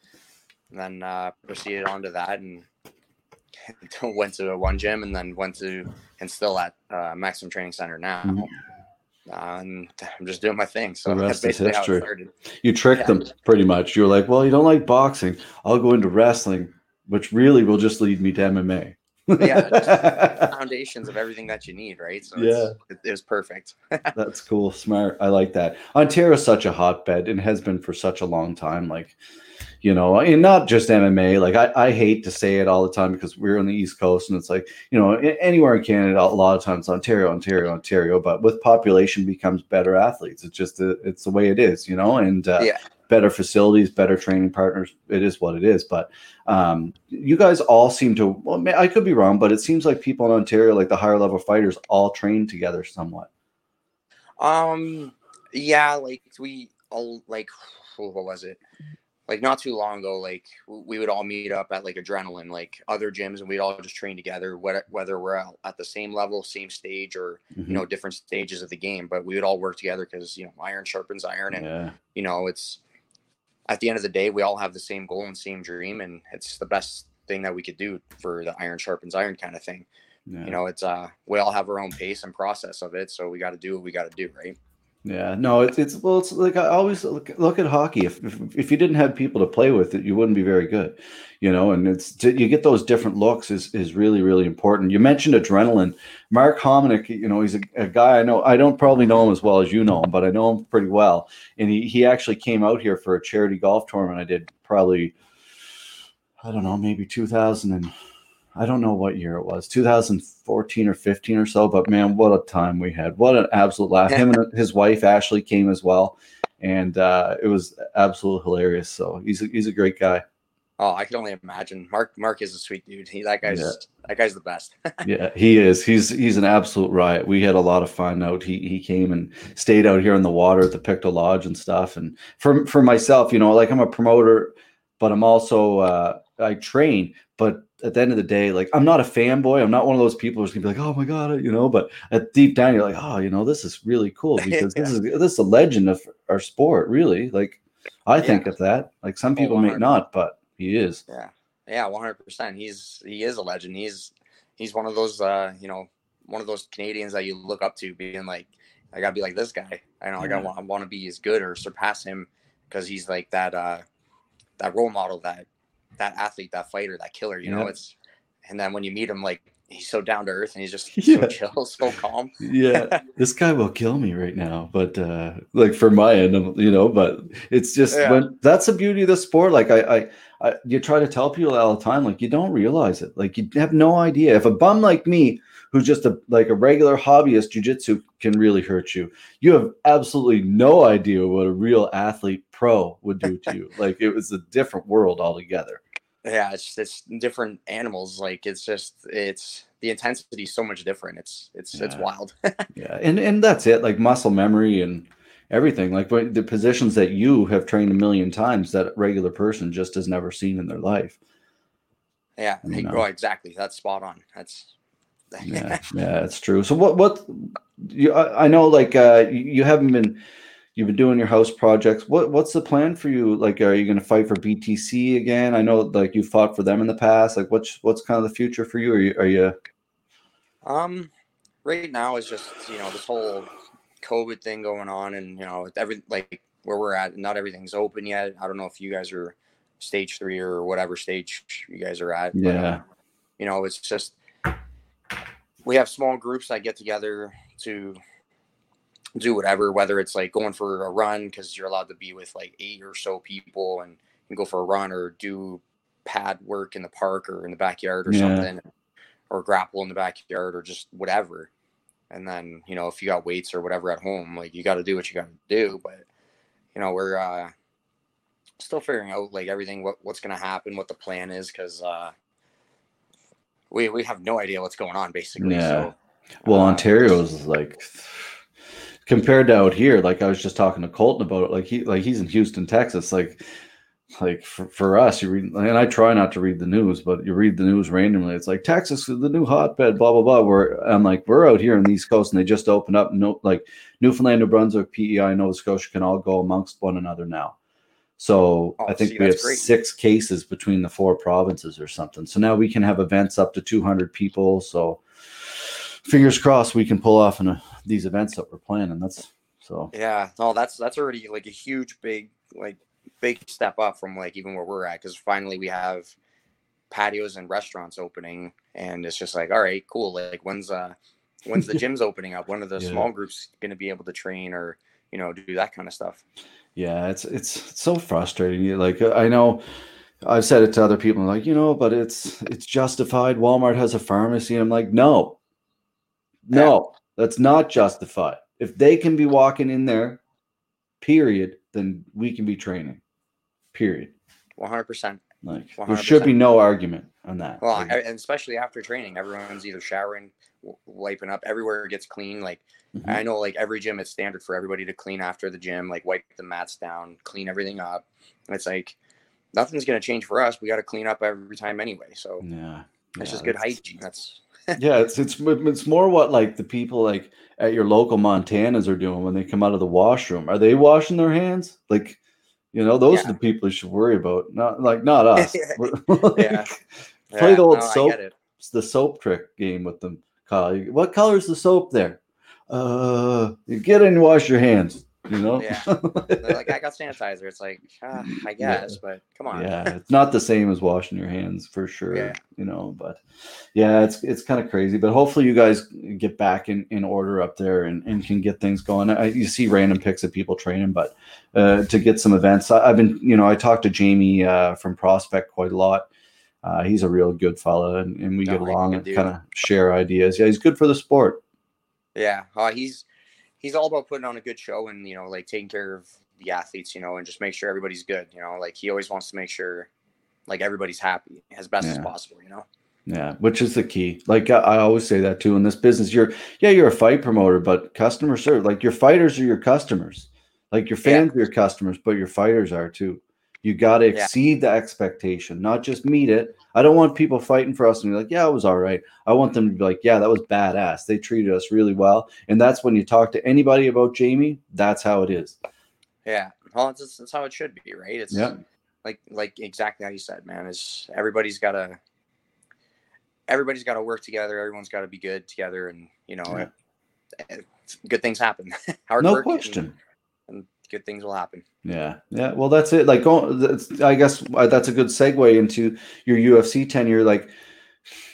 and then uh, proceeded on to that and went to one gym and then went to and still at uh, Maximum Training Center now. Mhm. Uh, and I'm just doing my thing. So The that's basically how it started. you tricked Yeah. them pretty much. You were like, well, you don't like boxing. I'll go into wrestling, which really will just lead me to MMA. Yeah, Foundations of everything that you need, right? So Yeah. it's, it, it was perfect. That's cool. Smart. I like that. Ontario's such a hotbed and has been for such a long time. Like, you know, and not just MMA. Like, I, I hate to say it all the time because we're on the East Coast and it's like, you know, anywhere in Canada, a lot of times Ontario, Ontario, Ontario. But with population becomes better athletes. It's just, the, it's the way it is, you know, and uh, Yeah. Better facilities, better training partners. It is what it is. But um, you guys all seem to, well, I could be wrong, but it seems like people in Ontario, like the higher level fighters, all train together somewhat. Um, yeah, like we all like what was it? Like not too long ago, like we would all meet up at like Adrenaline, like other gyms, and we'd all just train together. Whether whether we're at- the same level, same stage, or Mhm. you know different stages of the game, but we would all work together because you know iron sharpens iron, and Yeah. you know it's at the end of the day we all have the same goal and same dream, and it's the best thing that we could do for the iron sharpens iron kind of thing. Yeah. You know, it's uh we all have our own pace and process of it, so we got to do what we got to do, right? Yeah, no, it's it's well, it's like I always look, look at hockey. If, if if you didn't have people to play with, it you wouldn't be very good, you know. And it's to, you get those different looks is is really really important. You mentioned adrenaline. Mark Hominick, you know, he's a, a guy I know. I don't probably know him as well as you know him, but I know him pretty well. And he he actually came out here for a charity golf tournament. I did probably, I don't know, maybe two thousand and I don't know what year it was, 2014 or 15 or so. But man, what a time we had! What an absolute laugh! Him and his wife Ashley came as well, and uh, it was absolutely hilarious. So he's a, he's a great guy. Oh, I can only imagine. Mark Mark is a sweet dude. He that guy's Yeah. that guy's the best. yeah, he is. He's he's an absolute riot. We had a lot of fun out. He he came and stayed out here in the water at the Pictou Lodge and stuff. And for for myself, you know, like I'm a promoter, but I'm also uh I train. But at the end of the day, like I'm not a fanboy. I'm not one of those people who's gonna be like, oh my god, you know. But at deep down, you're like, oh, you know, this is really cool because this is this is a legend of our sport. Really, like I think Yeah. of that. Like some Oh, people may not, but he is. Yeah, yeah, one hundred percent. He's he is a legend. He's he's one of those uh you know one of those Canadians that you look up to, being like, I gotta be like this guy. I know I gotta I want to be as good or surpass him because he's like that uh that role model, that that athlete, that fighter, that killer. You know, it's and then when you meet him, like he's so down to earth and he's just Yeah. so chill, so calm. yeah this guy will kill me right now but uh like for my end you know but it's just Yeah. when that's the beauty of the sport like I, I i you try to tell people all the time like you don't realize it like you have no idea if a bum like me who's just a like a regular hobbyist jujitsu can really hurt you you have absolutely no idea what a real athlete pro would do to you like it was a different world altogether Yeah, it's it's different animals. Like it's just it's the intensity is so much different. It's it's it's wild. Yeah, and and that's it. Like muscle memory and everything. Like the positions that you have trained a million times that a regular person just has never seen in their life. yeah, You hey, know. oh, exactly. That's spot on. That's Yeah, yeah, it's true. So what what you I, I know like uh you haven't been you've been doing your house projects. What what's the plan for you? Like are you going to fight for BTC again? I know like you fought for them in the past. Like what's what's kind of the future for you? Are you are you Um, right now is just you know this whole COVID thing going on, and you know every like where we're at, not everything's open yet. I don't know if you guys are stage three or whatever stage you guys are at. but, uh, Yeah. you know, it's just we have small groups that get together to do whatever, whether it's like going for a run because you're allowed to be with like eight or so people and, and go for a run or do pad work in the park or in the backyard or Yeah. something or grapple in the backyard or just whatever. And then, you know, if you got weights or whatever at home, like you got to do what you got to do. But, you know, we're uh, still figuring out like everything, what, what's going to happen, what the plan is. Cause uh, we, we have no idea what's going on basically. Yeah. So, Well, Uh, Ontario is like compared to out here. Like I was just talking to Kolton about it. Like he like he's in Houston, Texas. Like like for, for us, you read and I try not to read the news, but you read the news randomly. It's like Texas is the new hotbed, blah blah blah. Where I'm like, we're out here on the East Coast, and they just opened up. No, like Newfoundland, New Brunswick, PEI, Nova Scotia can all go amongst one another now. So Oh, I think see, we have great. six cases between the four provinces or something. So now we can have events up to 200 people. So fingers crossed we can pull off in a, these events that we're planning. That's so Yeah, no, that's that's already like a huge, big, like big step up from like even where we're at because finally we have patios and restaurants opening, and it's just like, all right, cool. Like when's uh when's the gyms opening up? When are the Yeah. small groups going to be able to train or you know do that kind of stuff? yeah, it's it's, it's so frustrating. Like I know I've said it to other people, like you know, but it's it's justified. Walmart has a pharmacy, and I'm like, no, no, that's not justified. If they can be walking in there, period, then we can be training. Period. One hundred percent. Like there should be no argument on that. Well, Like, and especially after training, everyone's either showering, wiping up. Everywhere gets clean. Like mhm. I know, like every gym, it's standard for everybody to clean after the gym, like wipe the mats down, clean everything up. And it's like nothing's gonna change for us. We got to clean up every time anyway. So yeah, it's yeah, just good that's- hygiene. That's yeah, it's it's it's more what like the people like at your local Montanas are doing when they come out of the washroom. Are they washing their hands? Like, you know, those Yeah. are the people you should worry about. Not like not us. Like, Yeah. Play Yeah, the old no, I soap, get it. the soap trick game with them. Kyle, what color is the soap there? Uh, you get in and wash your hands. You know. Yeah. Like, I got sanitizer. It's like, ah, I Yeah. guess, but come on. yeah it's not the same as washing your hands for sure Yeah. you know but yeah it's it's kind of crazy but hopefully you guys get back in in order up there and, and can get things going I, you see random pics of people training but uh, to get some events I, i've been you know i talked to jamie uh, from prospect quite a lot uh, he's a real good fella and, and we No, get along and kind of share ideas yeah he's good for the sport Yeah. Uh, he's he's all about putting on a good show and you know like taking care of the athletes, you know, and just make sure everybody's good. You know, like he always wants to make sure like everybody's happy as best as possible. You know. Yeah, which is the key. Like I, I always say that too in this business. You're yeah, you're a fight promoter, but customer service, like your fighters are your customers. Like your Yeah. fans are your customers, but your fighters are too. You got to Yeah. exceed the expectation, not just meet it. I don't want people fighting for us and be like, yeah, it was all right. I want them to be like, yeah, that was badass. They treated us really well. And that's when you talk to anybody about Jamie, that's how it is. Yeah. Well, that's, that's how it should be, right? It's Yeah. like like exactly how you said, man. Is everybody's got to everybody's got to work together. Everyone's got to be good together, and you know, Yeah. eh, good things happen. Hard No question. and good things will happen. Yeah, yeah. Well, that's it. Like, go, that's, I guess uh, that's a good segue into your UFC tenure. Like,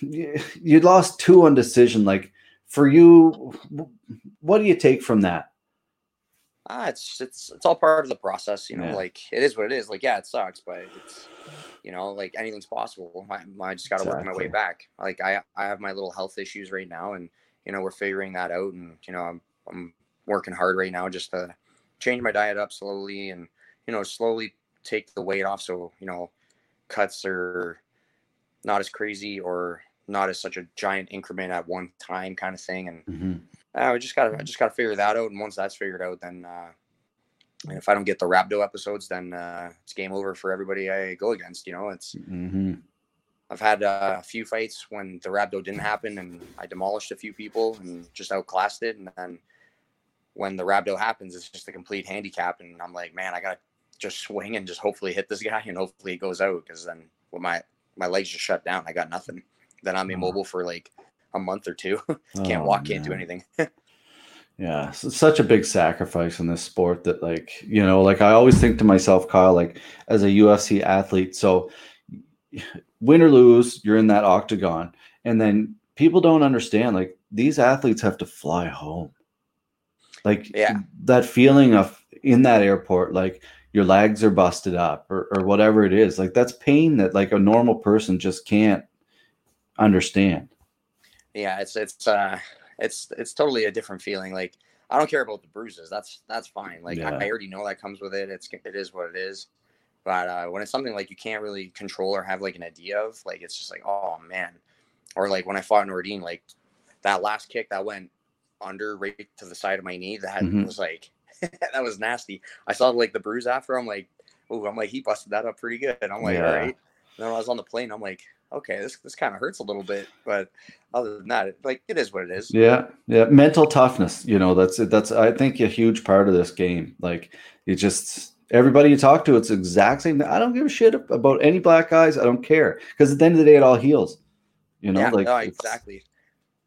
you lost two on decision. Like, for you, what do you take from that? Ah, it's it's it's all part of the process, you know. Yeah. Like it is what it is. Like yeah, it sucks, but it's you know like anything's possible. I, I just got to work my way back. Like I I have my little health issues right now, and you know we're figuring that out, and you know I'm I'm working hard right now just to change my diet up slowly, and you know slowly take the weight off, so you know cuts are not as crazy or not as such a giant increment at one time kind of thing, and uh, we just gotta I just gotta figure that out, and once that's figured out, then uh, and if I don't get the rhabdo episodes, then uh, it's game over for everybody I go against. You know, it's Mm-hmm. I've had uh, a few fights when the rhabdo didn't happen, and I demolished a few people and just outclassed it, and then when the rhabdo happens, it's just a complete handicap, and I'm like, man, I gotta just swing and just hopefully hit this guy, and hopefully it goes out, because then when my my legs just shut down, I got nothing. Then I'm Mhm. immobile for like a month or two. can't walk, can't do anything. Yeah, it's it's such a big sacrifice in this sport that, like, you know, like I always think to myself, Kyle, like as a UFC athlete, so win or lose, you're in that octagon, and then people don't understand, like these athletes have to fly home. Like Yeah. that feeling of in that airport, like your legs are busted up or, or whatever it is, like that's pain that like a normal person just can't understand. yeah it's it's uh it's it's totally a different feeling like i don't care about the bruises that's that's fine like Yeah. I, I already know that comes with it it's it is what it is but uh when it's something like you can't really control or have like an idea of like it's just like oh man or like when i fought nordine like that last kick that went under right to the side of my knee that Mhm. was like that was nasty i saw like the bruise after i'm like oh i'm like he busted that up pretty good i'm like Yeah. all right and then i was on the plane i'm like okay this this kind of hurts a little bit but other than that, it, like it is what it is. Yeah, yeah, mental toughness. You know, that's that's I think a huge part of this game. Like, you just everybody you talk to, it's exact same. I don't give a shit about any black guys. I don't care because at the end of the day, it all heals. You know, yeah, like no, exactly.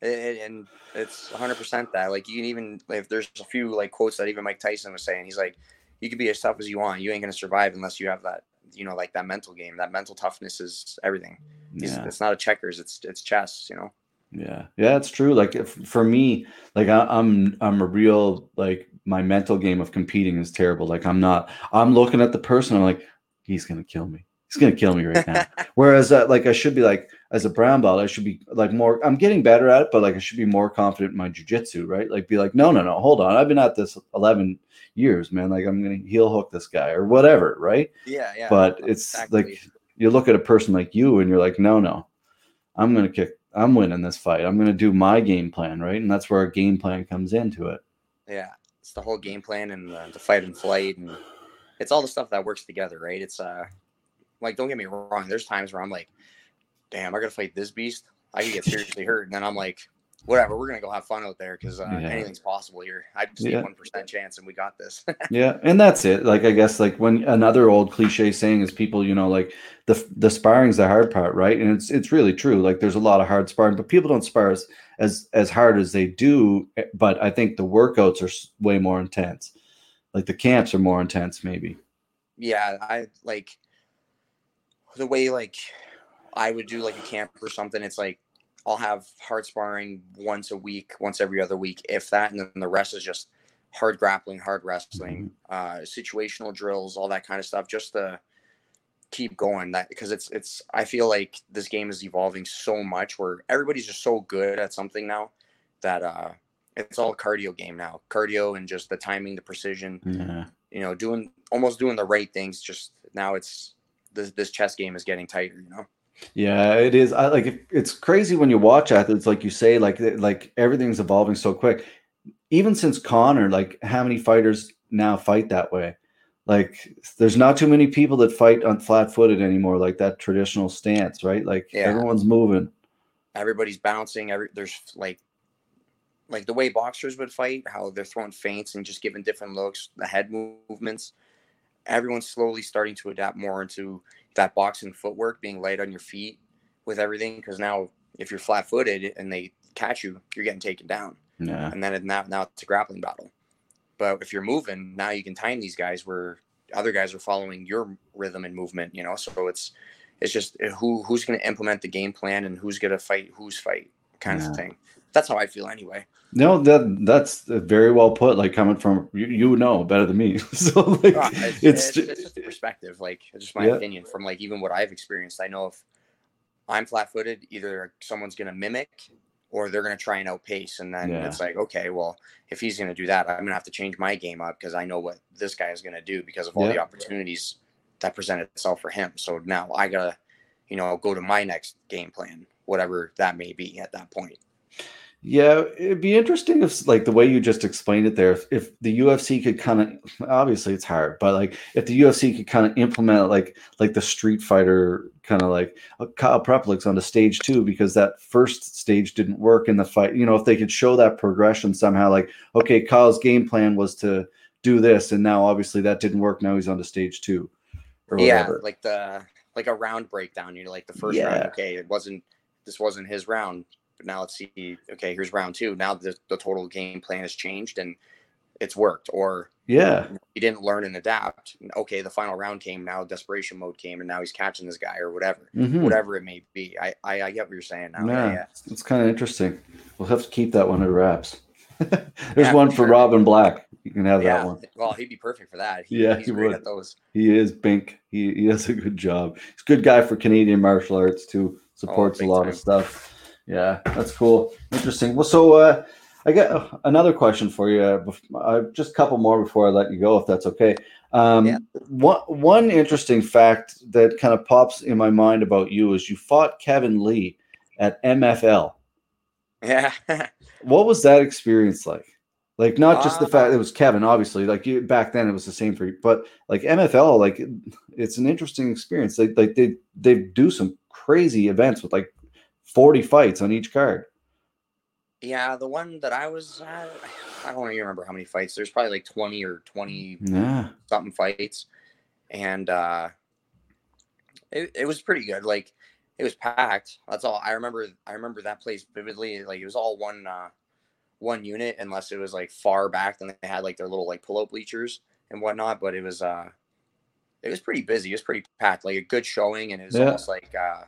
And, and it's 100 percent that. Like you can even if there's a few like quotes that even Mike Tyson was saying, he's like, you can be as tough as you want, you ain't gonna survive unless you have that, you know, like that mental game. That mental toughness is everything. It's, Yeah. it's not a checkers, it's it's chess. You know. Yeah, yeah, it's true. Like if, for me, like I, I'm, I'm a real like my mental game of competing is terrible. Like I'm not. I'm looking at the person. I'm like, he's gonna kill me. He's gonna kill me right now. Whereas, uh, like I should be like as a brown belt, I should be like more. I'm getting better at it, but like I should be more confident in my jujitsu, right? Like be like, no, no, no, hold on. I've been at this 11 years, man. Like I'm gonna heel hook this guy or whatever, right? Yeah, yeah. but it's exactly. like you look at a person like you and you're like, no, no, I'm gonna kick. I'm winning this fight. I'm gonna do my game plan, right? And that's where our game plan comes into it. yeah, it's the whole game plan and the, the fight and flight, and it's all the stuff that works together, right? It's uh, like don't get me wrong. There's times where I'm like, damn, I gotta fight this beast. I can get seriously hurt, and then I'm like, whatever, we're gonna go have fun out there because uh, Yeah. anything's possible here. I just Yeah. need one percent chance, and we got this. Yeah, and that's it. Like I guess like when another old cliche saying is people, you know, like the the sparring's the hard part, right? And it's it's really true. Like there's a lot of hard sparring, but people don't spar as as, as hard as they do. eh, But I think the workouts are way more intense. Like the camps are more intense, maybe. yeah, I like the way like I would do like a camp or something. It's like I'll have hard sparring once a week, once every other week, if that, and then the rest is just hard grappling, hard wrestling, uh, situational drills, all that kind of stuff, just to keep going. That because it's it's I feel like this game is evolving so much where everybody's just so good at something now that uh it's all cardio game now. Cardio and just the timing, the precision Yeah. you know, doing almost doing the right things. Just now, it's this this chess game is getting tighter. You know. Yeah, it is. I like it- it's crazy when you watch athletes, like you say, like like everything's evolving so quick. Even since Conor, like how many fighters now fight that way? Like there's not too many people that fight on flat footed anymore, like that traditional stance, right? Like Yeah. everyone's moving. everybody's bouncing every there's like like the way boxers would fight how they're throwing feints and just giving different looks the head movements everyone's slowly starting to adapt more into that boxing footwork being light on your feet with everything because now if you're flat-footed and they catch you you're getting taken down Yeah. and then it, now, now it's a grappling battle but if you're moving now you can time these guys where other guys are following your rhythm and movement you know so it's it's just uh, who who's going to implement the game plan and who's going to fight whose fight kind Yeah. of thing that's how i feel anyway No, that that's very well put. Like coming from you, you know better than me. so like it's, it's, it's, it's just a perspective like it's just my Yeah. opinion from like even what i've experienced i know if i'm flat-footed either someone's going to mimic or they're going to try and outpace and then Yeah. it's like okay well if he's going to do that i'm going to have to change my game up because i know what this guy is going to do because of all the opportunities that present itself for him so now i gotta you know go to my next game plan whatever that may be at that point Yeah, it'd be interesting if, like, the way you just explained it there, if, if the UFC could kind of, obviously it's hard, but like, if the UFC could kind of implement like, like the Street Fighter kind of like uh, Kyle Prepolec's on the stage too, because that first stage didn't work in the fight. You know, if they could show that progression somehow, like, okay, Kyle's game plan was to do this, and now obviously that didn't work. Now he's on the stage two, or yeah whatever. like the like a round breakdown You know, like the first Yeah. round okay it wasn't this wasn't his round but now let's see okay here's round two now the, the total game plan has changed and it's worked or yeah, he didn't learn and adapt okay the final round came now desperation mode came and now he's catching this guy or whatever Mhm. whatever it may be i i, I get what you're saying now Yeah, yeah, it's kind of interesting. We'll have to keep that one at wraps. There's Yeah, one for sure. Robin Black. You can have Yeah, that one. well he'd be perfect for that he, Yeah, he's he great would. at those He is Bink. He, he does a good job. He's a good guy for Canadian martial arts too. Supports a Oh, big lot time. of stuff. Yeah, that's cool. Interesting. Well, so uh, I got another question for you. Uh, uh, just a couple more before I let you go, if that's okay. Um, Yeah. One one interesting fact that kind of pops in my mind about you is you fought Kevin Lee at MFL. yeah What was that experience like? Like not just the Uh, fact it was Kevin, obviously. Like you back then, it was the same for you, but like MFL, like it- it's an interesting experience. Like like they they do some crazy events with like forty fights on each card. yeah the one that i was at, i don't even remember how many fights. There's probably like 20 or 20 Yeah, something fights. And uh it, it was pretty good. Like it was packed. That's all. I remember i remember that place vividly. Like it was all one uh one unit unless it was like far back then they had like their little like pull-up bleachers and whatnot. But it was uh it was pretty busy. It was pretty packed. Like a good showing and it was Yeah. almost like uh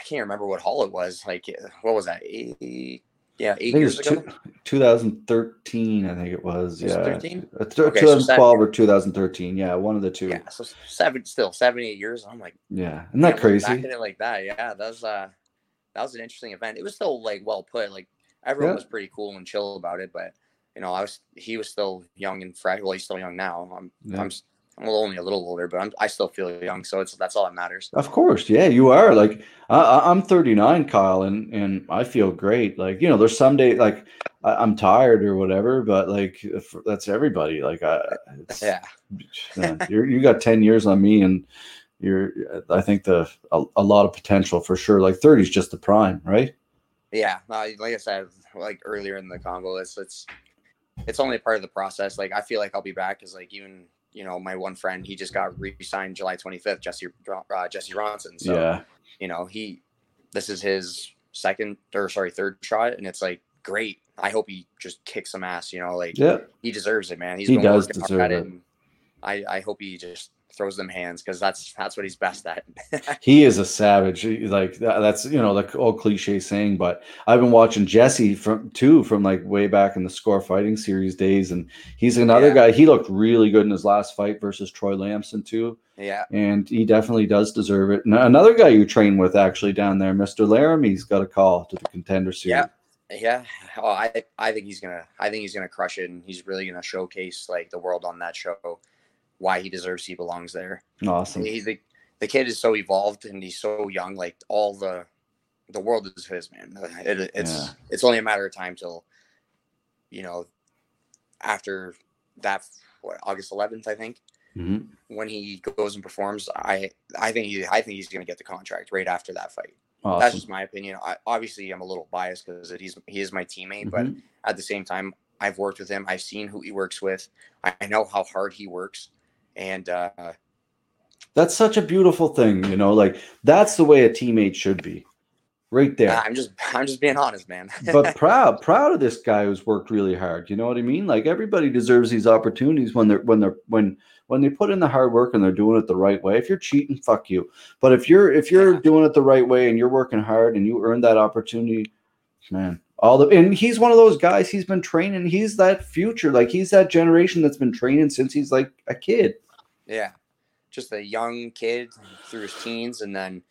i can't remember what hall it was like uh, what was that eight yeah eight years ago two, 2013. I think it was. Was yeah, 13? Uh, th- Okay, so 2012 or 2013. Yeah, one of the two. yeah so seven still seven eight years i'm like Yeah, isn't that looking back crazy? it like that, yeah, that was uh, that was an interesting event. It was still like well put. Like everyone Yeah. was pretty cool and chill about it, but you know, I was he was still young and fresh. Well, he's still young now. I'm Yeah. I'm I'm only a little older, but I'm I still feel young, so it's that's all that matters. Of course, yeah, you are. Like I, I'm 39, Kyle, and and I feel great. Like you know, there's some day like I, I'm tired or whatever, but like that's everybody. Like I, it's, Yeah, man, you're, you got 10 years on me, and you're. I think the a, a lot of potential for sure. Like 30 is just the prime, right? yeah. No, like I said, like earlier in the convo, it's it's it's only a part of the process. Like I feel like I'll be back because like even you know my one friend he just got re-signed July 25th, Jesse uh, Jesse Ronson. So yeah, you know, he this is his second or sorry, third shot, and it's like great. I hope he just kicks some ass, you know, like yeah. he deserves it, man. He's He does deserve at it. and I, I hope he just throws them hands because that's that's what he's best at. He is a savage. Like that, that's you know the old cliche saying, but I've been watching Jesse from too from like way back in the Score Fighting Series days, and he's another Yeah. guy. He looked really good in his last fight versus Troy Lamson too. yeah, and he definitely does deserve it. And another guy you train with actually down there, Mr. Laramie's got a call to the contender series. Yeah. yeah. Oh, I I think he's gonna I think he's gonna crush it, and he's really gonna showcase like the world on that show. Why he deserves he belongs there. Awesome. He, the, the kid is so evolved and he's so young. Like all the the world is his man. It, it's Yeah. it's only a matter of time till you know after that what August 11th I think Mhm. when he goes and performs. I I think he I think he's going to get the contract right after that fight. That's just my opinion. I, obviously, I'm a little biased because he's he is my teammate, but Mhm. at the same time, I've worked with him. I've seen who he works with. I I know how hard he works, and uh, That's such a beautiful thing, you know. Like that's the way a teammate should be, right there. I'm just I'm just being honest, man. but proud, proud of this guy who's worked really hard. You know what I mean? Like everybody deserves these opportunities when they're when they're when when they put in the hard work and they're doing it the right way. If you're cheating, fuck you. But if you're if you're Yeah. doing it the right way and you're working hard and you earn that opportunity, man, all the and he's one of those guys. He's been training. He's that future. Like he's that generation that's been training since he's like a kid. yeah, just a young kid through his teens, and then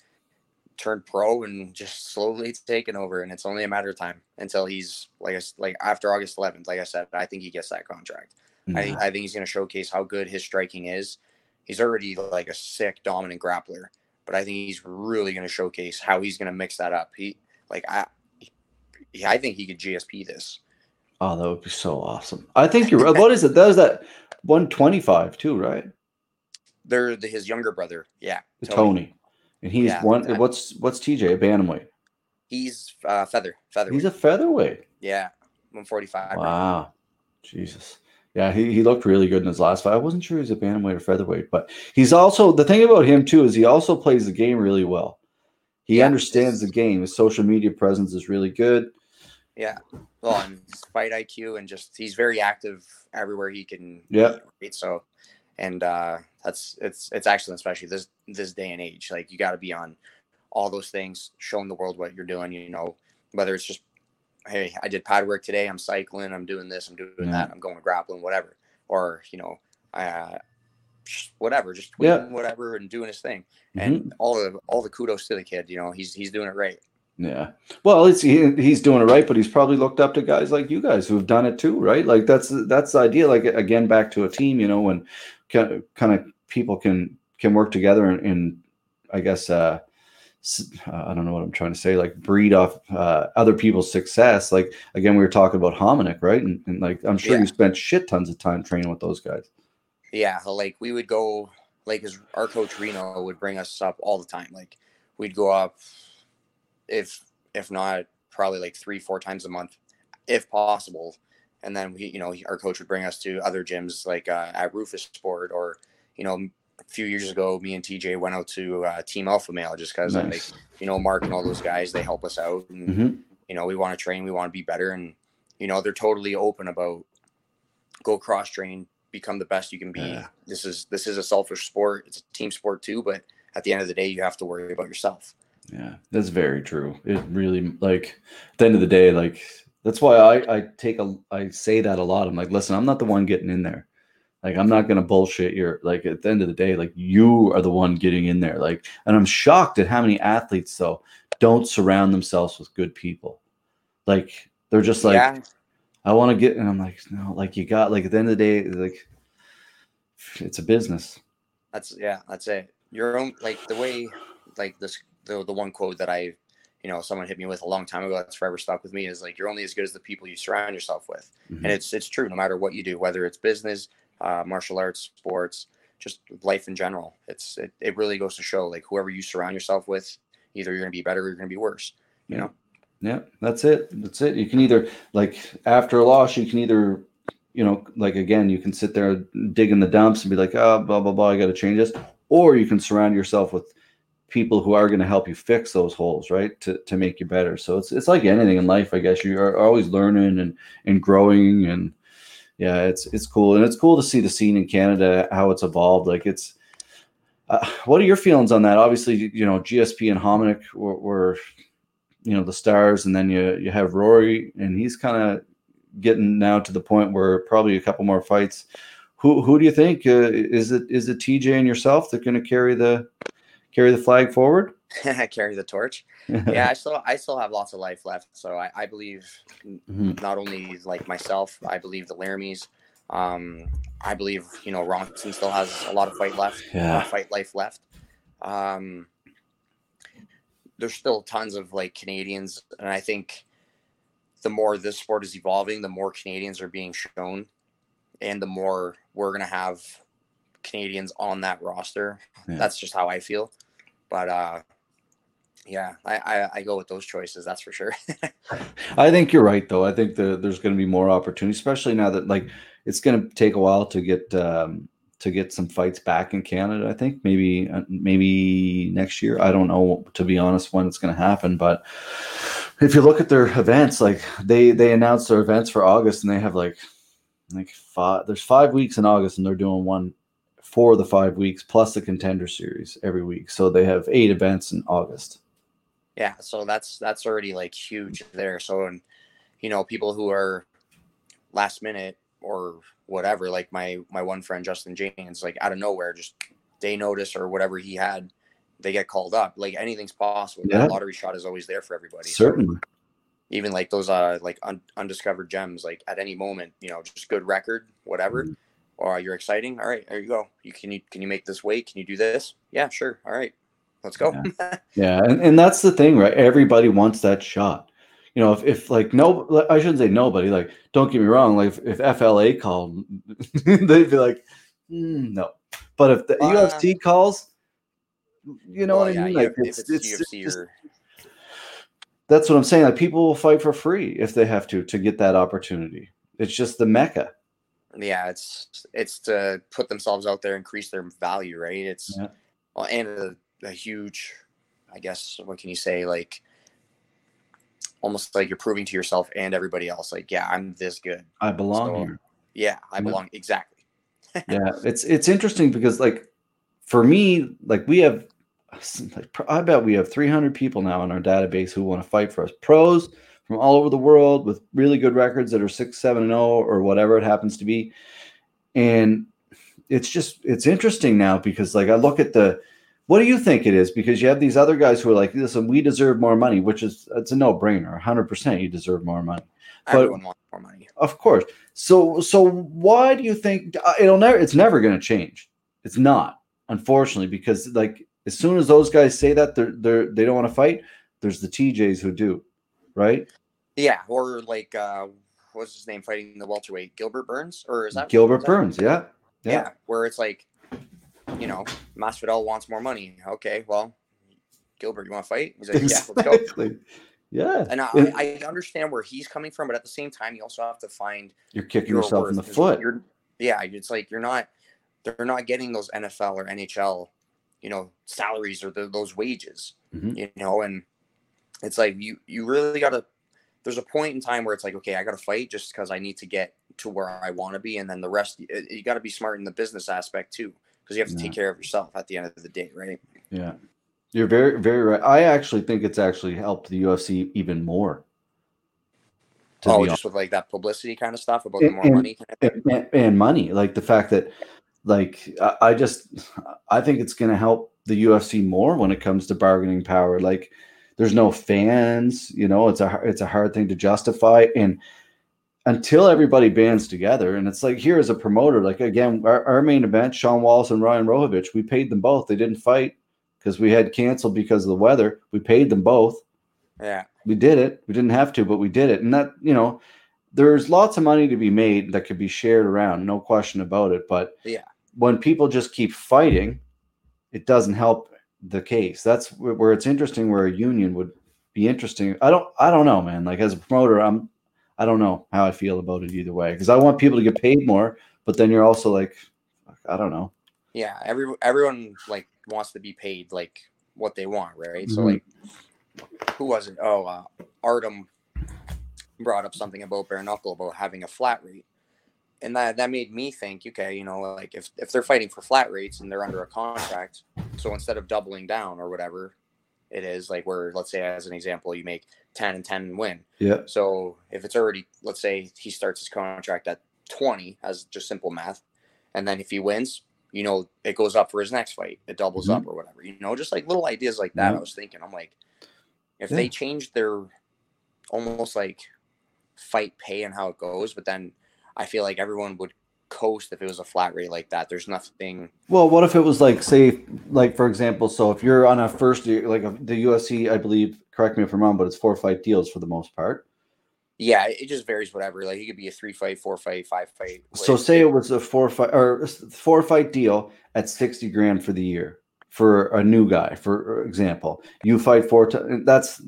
turned pro and just slowly taken over. And it's only a matter of time until he's like I like after August 11th. Like I said, I think he gets that contract. I, think- I think he's going to showcase how good his striking is. He's already like a sick, dominant grappler, but I think he's really going to showcase how he's going to mix that up. He like I, I think he could GSP this. Oh, that would be so awesome. I think you're. what is it? That was that 125 too, right? They're the, his younger brother, yeah, Tony. And he's Yeah, one. What's what's TJ? A bantamweight. He's uh, feather, feather. He's a featherweight. yeah, one forty five. Wow, Jesus. Yeah, he, he looked really good in his last fight. I wasn't sure he was a bantamweight or featherweight, but he's also the thing about him too is he also plays the game really well. He Yeah, understands the game. His social media presence is really good. Yeah, well, and his fight IQ and just he's very active everywhere he can. Yeah. right? So, and uh, that's it's it's excellent, especially this this day and age. Like you got to be on all those things, showing the world what you're doing. You know, whether it's just hey, I did pad work today. I'm cycling. I'm doing this. I'm doing Yeah. that. I'm going grappling, whatever. Or you know, uh, whatever, just Yeah. whatever and doing his thing. Mhm. And all the all the kudos to the kid. You know, he's he's doing it right. Yeah. Well, it's he, he's doing it right, but he's probably looked up to guys like you guys who have done it too, right? Like that's that's the idea. Like again, back to a team, you know, when kind of people can can work together and, and I guess uh, uh, I don't know what I'm trying to say, like breed off uh, other people's success. Like again, we were talking about Hominick, right? And, and like I'm sure Yeah. you spent shit tons of time training with those guys. Yeah, like we would go like his our coach Reno would bring us up all the time. Like we'd go up if if not probably like three four times a month, if possible. And then we, you know, our coach would bring us to other gyms like uh, at Roufusport or you know a few years ago, me and TJ went out to uh, Team Alpha Male just because like you know Mark and all those guys they help us out and hmm you know we want to train we want to be better and you know they're totally open about go cross train become the best you can be Yeah. this is this is a selfish sport it's a team sport too but at the end of the day you have to worry about yourself Yeah, that's very true. It really like at the end of the day, like that's why I I take a I say that a lot. I'm like, listen, I'm not the one getting in there. Like I'm not gonna bullshit your like at the end of the day, like you are the one getting in there. Like, and I'm shocked at how many athletes though don't surround themselves with good people. Like they're just like, yeah I want to get, and I'm like, no, like you got like at the end of the day, like it's a business. that's yeah that's it your own like the way like this the, the one quote that i you know someone hit me with a long time ago that's forever stuck with me is like you're only as good as the people you surround yourself with Mhm. and it's it's true no matter what you do whether it's business uh, martial arts sports just life in general it's it, it really goes to show like whoever you surround yourself with either you're going to be better or you're going to be worse you know Yeah, that's it. That's it. You can either like after a loss, you can either, you know, like again, you can sit there dig in the dumps and be like, oh, blah blah blah, I got to change this, or you can surround yourself with people who are going to help you fix those holes, right, to to make you better. So it's it's like anything in life, I guess. You are always learning and and growing, and yeah, it's it's cool, and it's cool to see the scene in Canada how it's evolved. Like it's. Uh, what are your feelings on that? Obviously, you know, GSP and Hominick were, were you know the stars and then you you have rory and he's kind of getting now to the point where probably a couple more fights who who do you think uh, is it is it tj and yourself that going to carry the carry the flag forward carry the torch yeah i still i still have lots of life left so i, I believe Mhm. not only like myself i believe the laramies Um, I believe you know Ronson still has a lot of fight left, Yeah. fight life left. Um, there's still tons of like Canadians, and I think the more this sport is evolving, the more Canadians are being shown, and the more we're gonna have Canadians on that roster. Yeah. That's just how I feel. But uh, yeah, I, I I go with those choices. That's for sure. I think you're right, though. I think the, there's going to be more opportunity, especially now that like it's going to take a while to get um, to get some fights back in Canada. I think maybe uh, maybe next year. I don't know to be honest when it's going to happen, but if you look at their events, like they they announced their events for August, and they have like like five. There's five weeks in August, and they're doing one for the five weeks plus the contender series every week. So they have eight events in August. yeah, so that's that's already like huge there. So and you know people who are last minute or whatever, like my my one friend Justin Jaynes, like out of nowhere, just day notice or whatever he had, they get called up. Like anything's possible. Yeah. That lottery shot is always there for everybody. So Certainly. even like those uh like un- undiscovered gems like at any moment you know just good record whatever Mm-hmm. or you're exciting all right there you go you can you can you make this weight can you do this yeah sure all right let's go Yeah, and, and that's the thing, right? Everybody wants that shot. You know, if, if like no, I shouldn't say nobody. Like, don't get me wrong. Like, if, if FLA called, they'd be like, "Mm, no. But if the Uh, UFC calls, you know Well, what I yeah, mean? Like, it's, it's, it's, or that's what I'm saying. Like, people will fight for free if they have to to get that opportunity. It's just the mecca. yeah it's it's to put themselves out there increase their value right it's Yeah. well, and a, a huge i guess what can you say like almost like you're proving to yourself and everybody else like yeah i'm this good I belong So- here. yeah i Yeah. belong exactly yeah it's it's interesting because like for me like we have like i bet we have 300 people now in our database who want to fight for us pros from all over the world with really good records that are six seven and oh or whatever it happens to be and it's just it's interesting now because like i look at the what do you think it is because you have these other guys who are like listen we deserve more money which is it's a no-brainer 100% you deserve more money But- everyone wants more money of course. So so why do you think uh, it'll never it's never going to change? It's not, unfortunately, because like as soon as those guys say that they're they're they don't want to fight, there's the TJs who do, right? Yeah, or like uh what's his name fighting the welterweight? Gilbert Burns? Or is that Gilbert is that- Burns, yeah. Yeah. where it's like, you know, Masvidal wants more money. Okay, well, Gilbert, you want to fight? He's like, yeah, let's go. Yeah. And I, And I understand where he's coming from, but at the same time, you also have to find you're kicking your yourself in the foot. Yeah, it's like you're not, they're not getting those NFL or NHL, you know, salaries or the, those wages, Mhm. you know, and it's like you you really got to. There's a point in time where it's like, okay, I got to fight just because I need to get to where I want to be, and then the rest, you, you got to be smart in the business aspect too, because you have to take care of yourself at the end of the day, right? Yeah. You're very, very right. I actually think it's actually helped the UFC even more. oh, just with like that publicity kind of stuff about the more and- money. Kind of and, and money like the fact that like I, I just i think it's going to help the ufc more when it comes to bargaining power like there's no fans you know it's a it's a hard thing to justify and until everybody bands together and it's like here as a promoter like again our, our main event sean wallace and ryan rohovich we paid them both they didn't fight because we had canceled because of the weather we paid them both Yeah, we did it. We didn't have to, but we did it. And that, you know, there's lots of money to be made that could be shared around, no question about it. But Yeah. when people just keep fighting, it doesn't help the case. That's where, where it's interesting where a union would be interesting. I don't I don't know, man. Like as a promoter, I'm I don't know how I feel about it either way. Because I want people to get paid more, but then you're also like, I don't know. yeah. Every everyone like wants to be paid like what they want, right? So Mhm. like, who was it? Oh, uh, Artem brought up something about bare knuckle about having a flat rate, and that that made me think, okay, you know, like if if they're fighting for flat rates and they're under a contract, so instead of doubling down or whatever it is, like where let's say as an example, you make ten and ten and win. Yeah. So if it's already, let's say he starts his contract at 20 as just simple math, and then if he wins, you know, it goes up for his next fight, it doubles Mhm. up or whatever, you know, just like little ideas like that. Yeah. I was thinking, I'm like, if Yeah. they change their almost like fight pay and how it goes, but then I feel like everyone would coast if it was a flat rate like that. There's nothing. Well, what if it was like, say, like for example, so if you're on a first year, like uh, the UFC, I believe, correct me if I'm wrong, but it's four fight deals for the most part. Yeah, it just varies. Whatever. Like it could be a three fight, four fight, five fight. So say it was a four fight or four fight deal at sixty grand for the year for a new guy. For uh, example, you fight four times. That's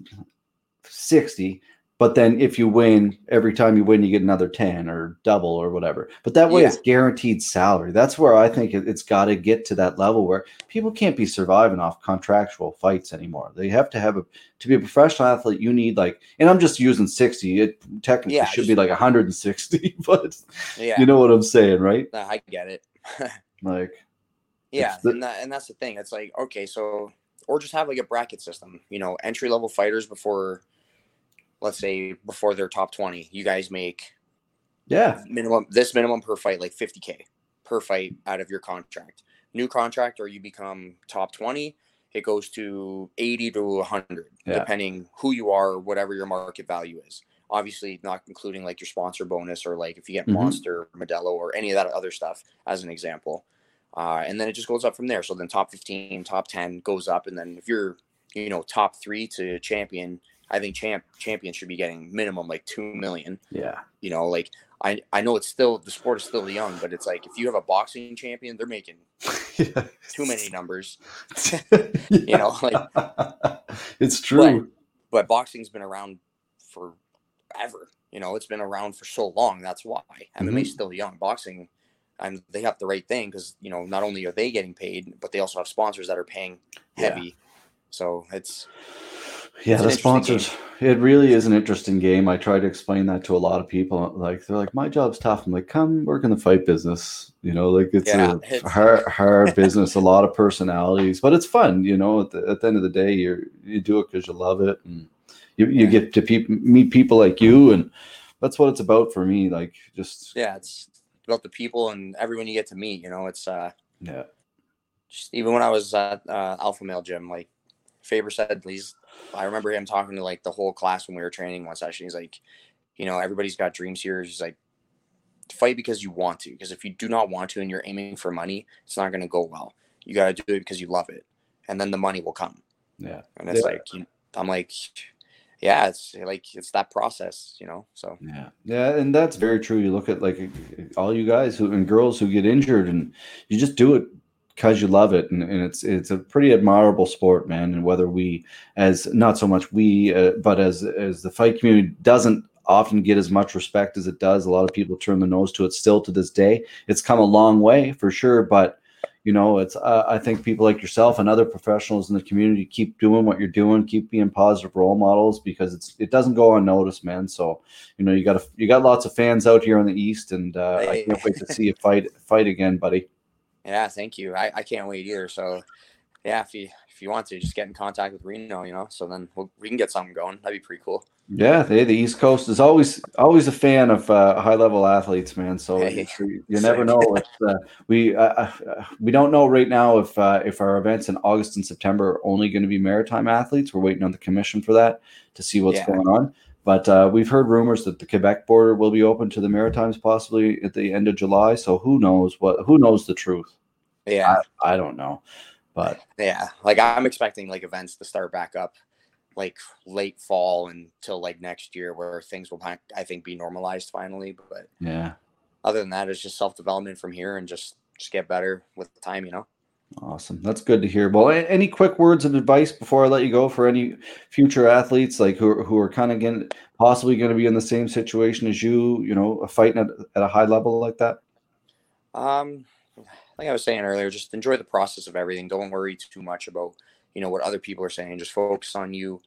sixty. But then if you win, every time you win, you get another 10 or double or whatever. But that way Yeah. it's guaranteed salary. That's where I think it, it's got to get to that level where people can't be surviving off contractual fights anymore. They have to have a, to be a professional athlete, you need like, and I'm just using 60. It technically Yeah, should just- be like 160, but Yeah, you know what I'm saying, right? I get it. Like, Yeah, the- and, that, and that's the thing. It's like okay, so or just have like a bracket system. You know, entry level fighters before, let's say before their top twenty, you guys make yeah, minimum this minimum per fight like 50k per fight out of your contract. New contract or you become top 20 it goes to 80 to 100 Yeah. depending who you are or whatever your market value is. Obviously not including like your sponsor bonus or like if you get Mhm. monster modelo or any of that other stuff as an example. Uh, and then it just goes up from there. So then top 15 top 10 goes up and then if you're you know top three to champion i think champ champion should be getting minimum like 2 million yeah, you know like I, I know it's still the sport is still young but it's like if you have a boxing champion they're making yeah. too many numbers you know, like- it's true. but boxing's been around forever you know it's been around for so long that's why Mhm. mma is still young boxing and they have the right thing because you know not only are they getting paid but they also have sponsors that are paying Yeah. heavy so it's Yeah, It's the sponsors. It really is an interesting game. I try to explain that to a lot of people. Like they're like, "My job's tough." I'm like, "Come work in the fight business." You know, like it's Yeah, a it's- hard, hard business. A lot of personalities, but it's fun. You know, at the, at the end of the day, you you do it because you love it, and you, you Yeah. get to peop meet people like you, and that's what it's about for me. Like just yeah it's about the people and everyone you get to meet you know it's uh yeah, just even when I was at uh, Alpha Male Gym, like Faber said, he's. I remember him talking to like the whole class when we were training one session. He's like, you know, everybody's got dreams here. He's like, fight because you want to. Because if you do not want to and you're aiming for money, it's not going to go well. You got to do it because you love it, and then the money will come. yeah. And it's Yeah. like, you, I'm like, yeah, it's like it's that process, you know. So Yeah, yeah, and that's very true. You look at like all you guys who and girls who get injured, and you just do it because you love it, and, and it's it's a pretty admirable sport, man. And whether we, as not so much we, uh, but as as the fight community doesn't often get as much respect as it does. A lot of people turn the nose to it still to this day. It's come a long way for sure, but you know, it's uh, I think people like yourself and other professionals in the community keep doing what you're doing, keep being positive role models because it's it doesn't go unnoticed, man. So you know, you got a, you got lots of fans out here in the east, and uh, I can't wait to see you fight fight again, buddy. Yeah, thank you. I, I can't wait either. So yeah, if you if you want to, just get in contact with Reno, you know. So then we'll, we can get something going. That'd be pretty cool. Yeah, they, the East Coast is always always a fan of uh, high level athletes, man. So Hey, you, you never know. If, uh, we uh, uh, we don't know right now if uh, if our events in August and September are only going to be maritime athletes. We're waiting on the commission for that to see what's Yeah. going on. But uh, we've heard rumors that the Quebec border will be open to the Maritimes possibly at the end of July. So who knows what? Who knows the truth? Yeah, I don't know. But yeah. Like I'm expecting like events to start back up, like late fall until like next year, where things will I I think be normalized finally. But yeah, other than that, it's just self development from here and just just get better with time, you know. Awesome. That's good to hear. Well, any quick words of advice before I let you go for any future athletes like who, are- who are kind of getting possibly going to be in the same situation as you, you know, fighting at, at a high level like that? Um, like I was saying earlier, just enjoy the process of everything. Don't worry too much about you know what other people are saying. Just focus on you.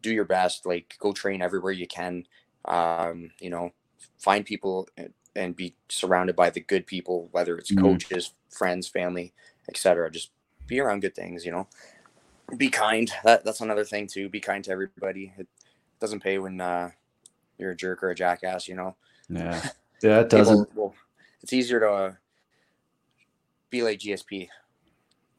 Do your best. Like go train everywhere you can. Um, you know, find people and- and be surrounded by the good people, whether it's Mhm. coaches, friends, family, etc. Just be around good things. You know, be kind. That that's another thing too. Be kind to everybody. It doesn't pay when uh, you're a jerk or a jackass. You know Yeah. Yeah, it doesn't. will- it's easier to uh, be like GSP.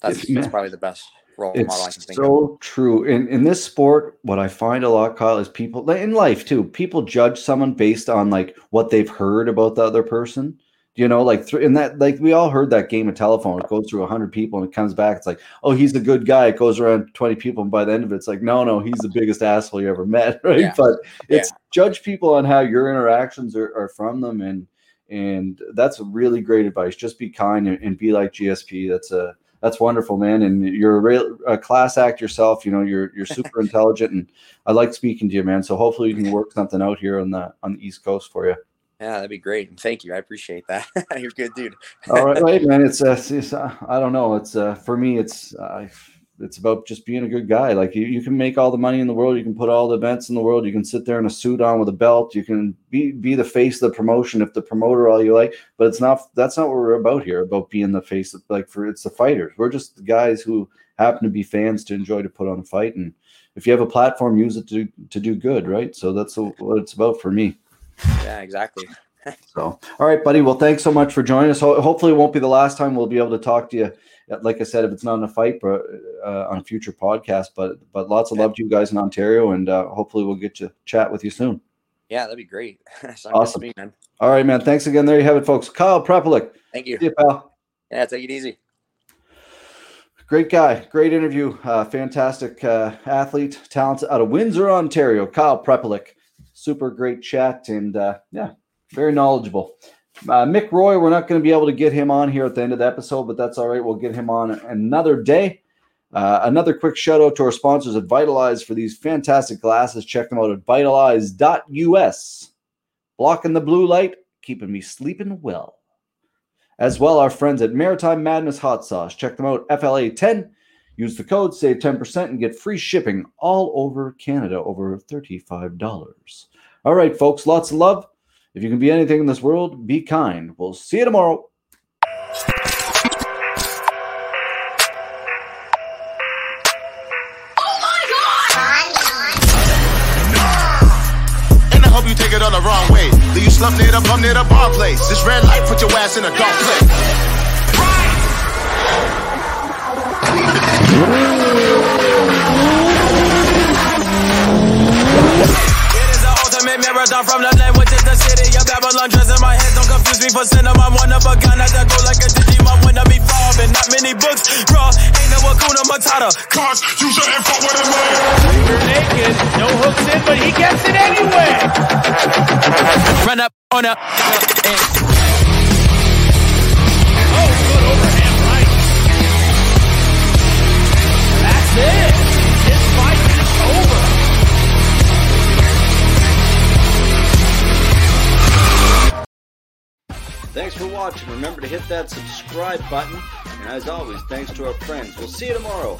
That's, It's- that's probably the best role model I can It's think of. so true. In in this sport, what I find a lot, Kyle, is people in life too. People judge someone based on like what they've heard about the other person, You know, like th- in that, like we all heard that game of telephone. It goes through hundred people and it comes back. It's like, oh, he's a good guy. It goes around twenty people, and by the end of it, it's like, no, no, he's the biggest asshole you ever met, right? Yeah. But it's judge people on how your interactions are, are from them, and and that's really great advice. Just be kind and, and be like GSP. That's a that's wonderful, man. And you're a, real, a class act yourself. You know, you're you're super intelligent, and I like speaking to you, man. So hopefully we can work something out here on the on the East Coast for you. Yeah, that'd be great. And thank you. I appreciate that. You're a good dude. All right, right, man. It's, uh, it's uh, I don't know. It's uh, for me. It's uh, it's about just being a good guy. Like you, you can make all the money in the world. You can put all the events in the world. You can sit there in a suit on with a belt. You can be be the face of the promotion if the promoter all you like. But it's not. That's not what we're about here. About being the face. Of, like for it's the fighters. We're just the guys who happen to be fans to enjoy to put on a fight. And if you have a platform, use it to to do good. Right. So that's what it's about for me. Yeah, exactly. So, all right, buddy. Well, thanks so much for joining us. Ho- hopefully, it won't be the last time we'll be able to talk to you. uh, Like I said, if it's not in a fight, but uh, on a future podcast. But but lots of love to you guys in Ontario, and uh, hopefully we'll get to chat with you soon. Yeah, that'd be great. Sounds good to Awesome. me, man. All right, man. Thanks again. There you have it, folks. Kyle Prepolec. Thank you. See you, pal. Yeah, take it easy. Great guy. Great interview. Uh, fantastic uh, athlete, talented out of Windsor, Ontario. Kyle Prepolec. Super great chat, and uh, yeah, very knowledgeable. Uh, Mick Roy, we're not going to be able to get him on here at the end of the episode, but that's all right. We'll get him on another day. Uh, another quick shout out to our sponsors at Vitalize for these fantastic glasses. Check them out at vitalize.us. Blocking the blue light, keeping me sleeping well. As well, our friends at Maritime Madness Hot Sauce. Check them out, FLA10. Use the code, save 10%, and get free shipping all over Canada, over $35. All right, folks, lots of love. If you can be anything in this world, be kind. We'll see you tomorrow. Oh my god! And I hope you take it all the wrong way. Do you slump near the bum near the bar place? This red light put your ass in a dark place. It ultimate marathon from the land, which is the city of Babylon. Dress in my head, don't confuse me for cinema. I'm one of a kind, I go like a Digimon. When I be farming, not many books. Raw, ain't no Akuna Matata. Cause you shouldn't fuck with a man. You're naked. No hooks in, but he gets it anyway. Run up on a. Thanks for watching. Remember to hit that subscribe button. And as always, thanks to our friends. We'll see you tomorrow.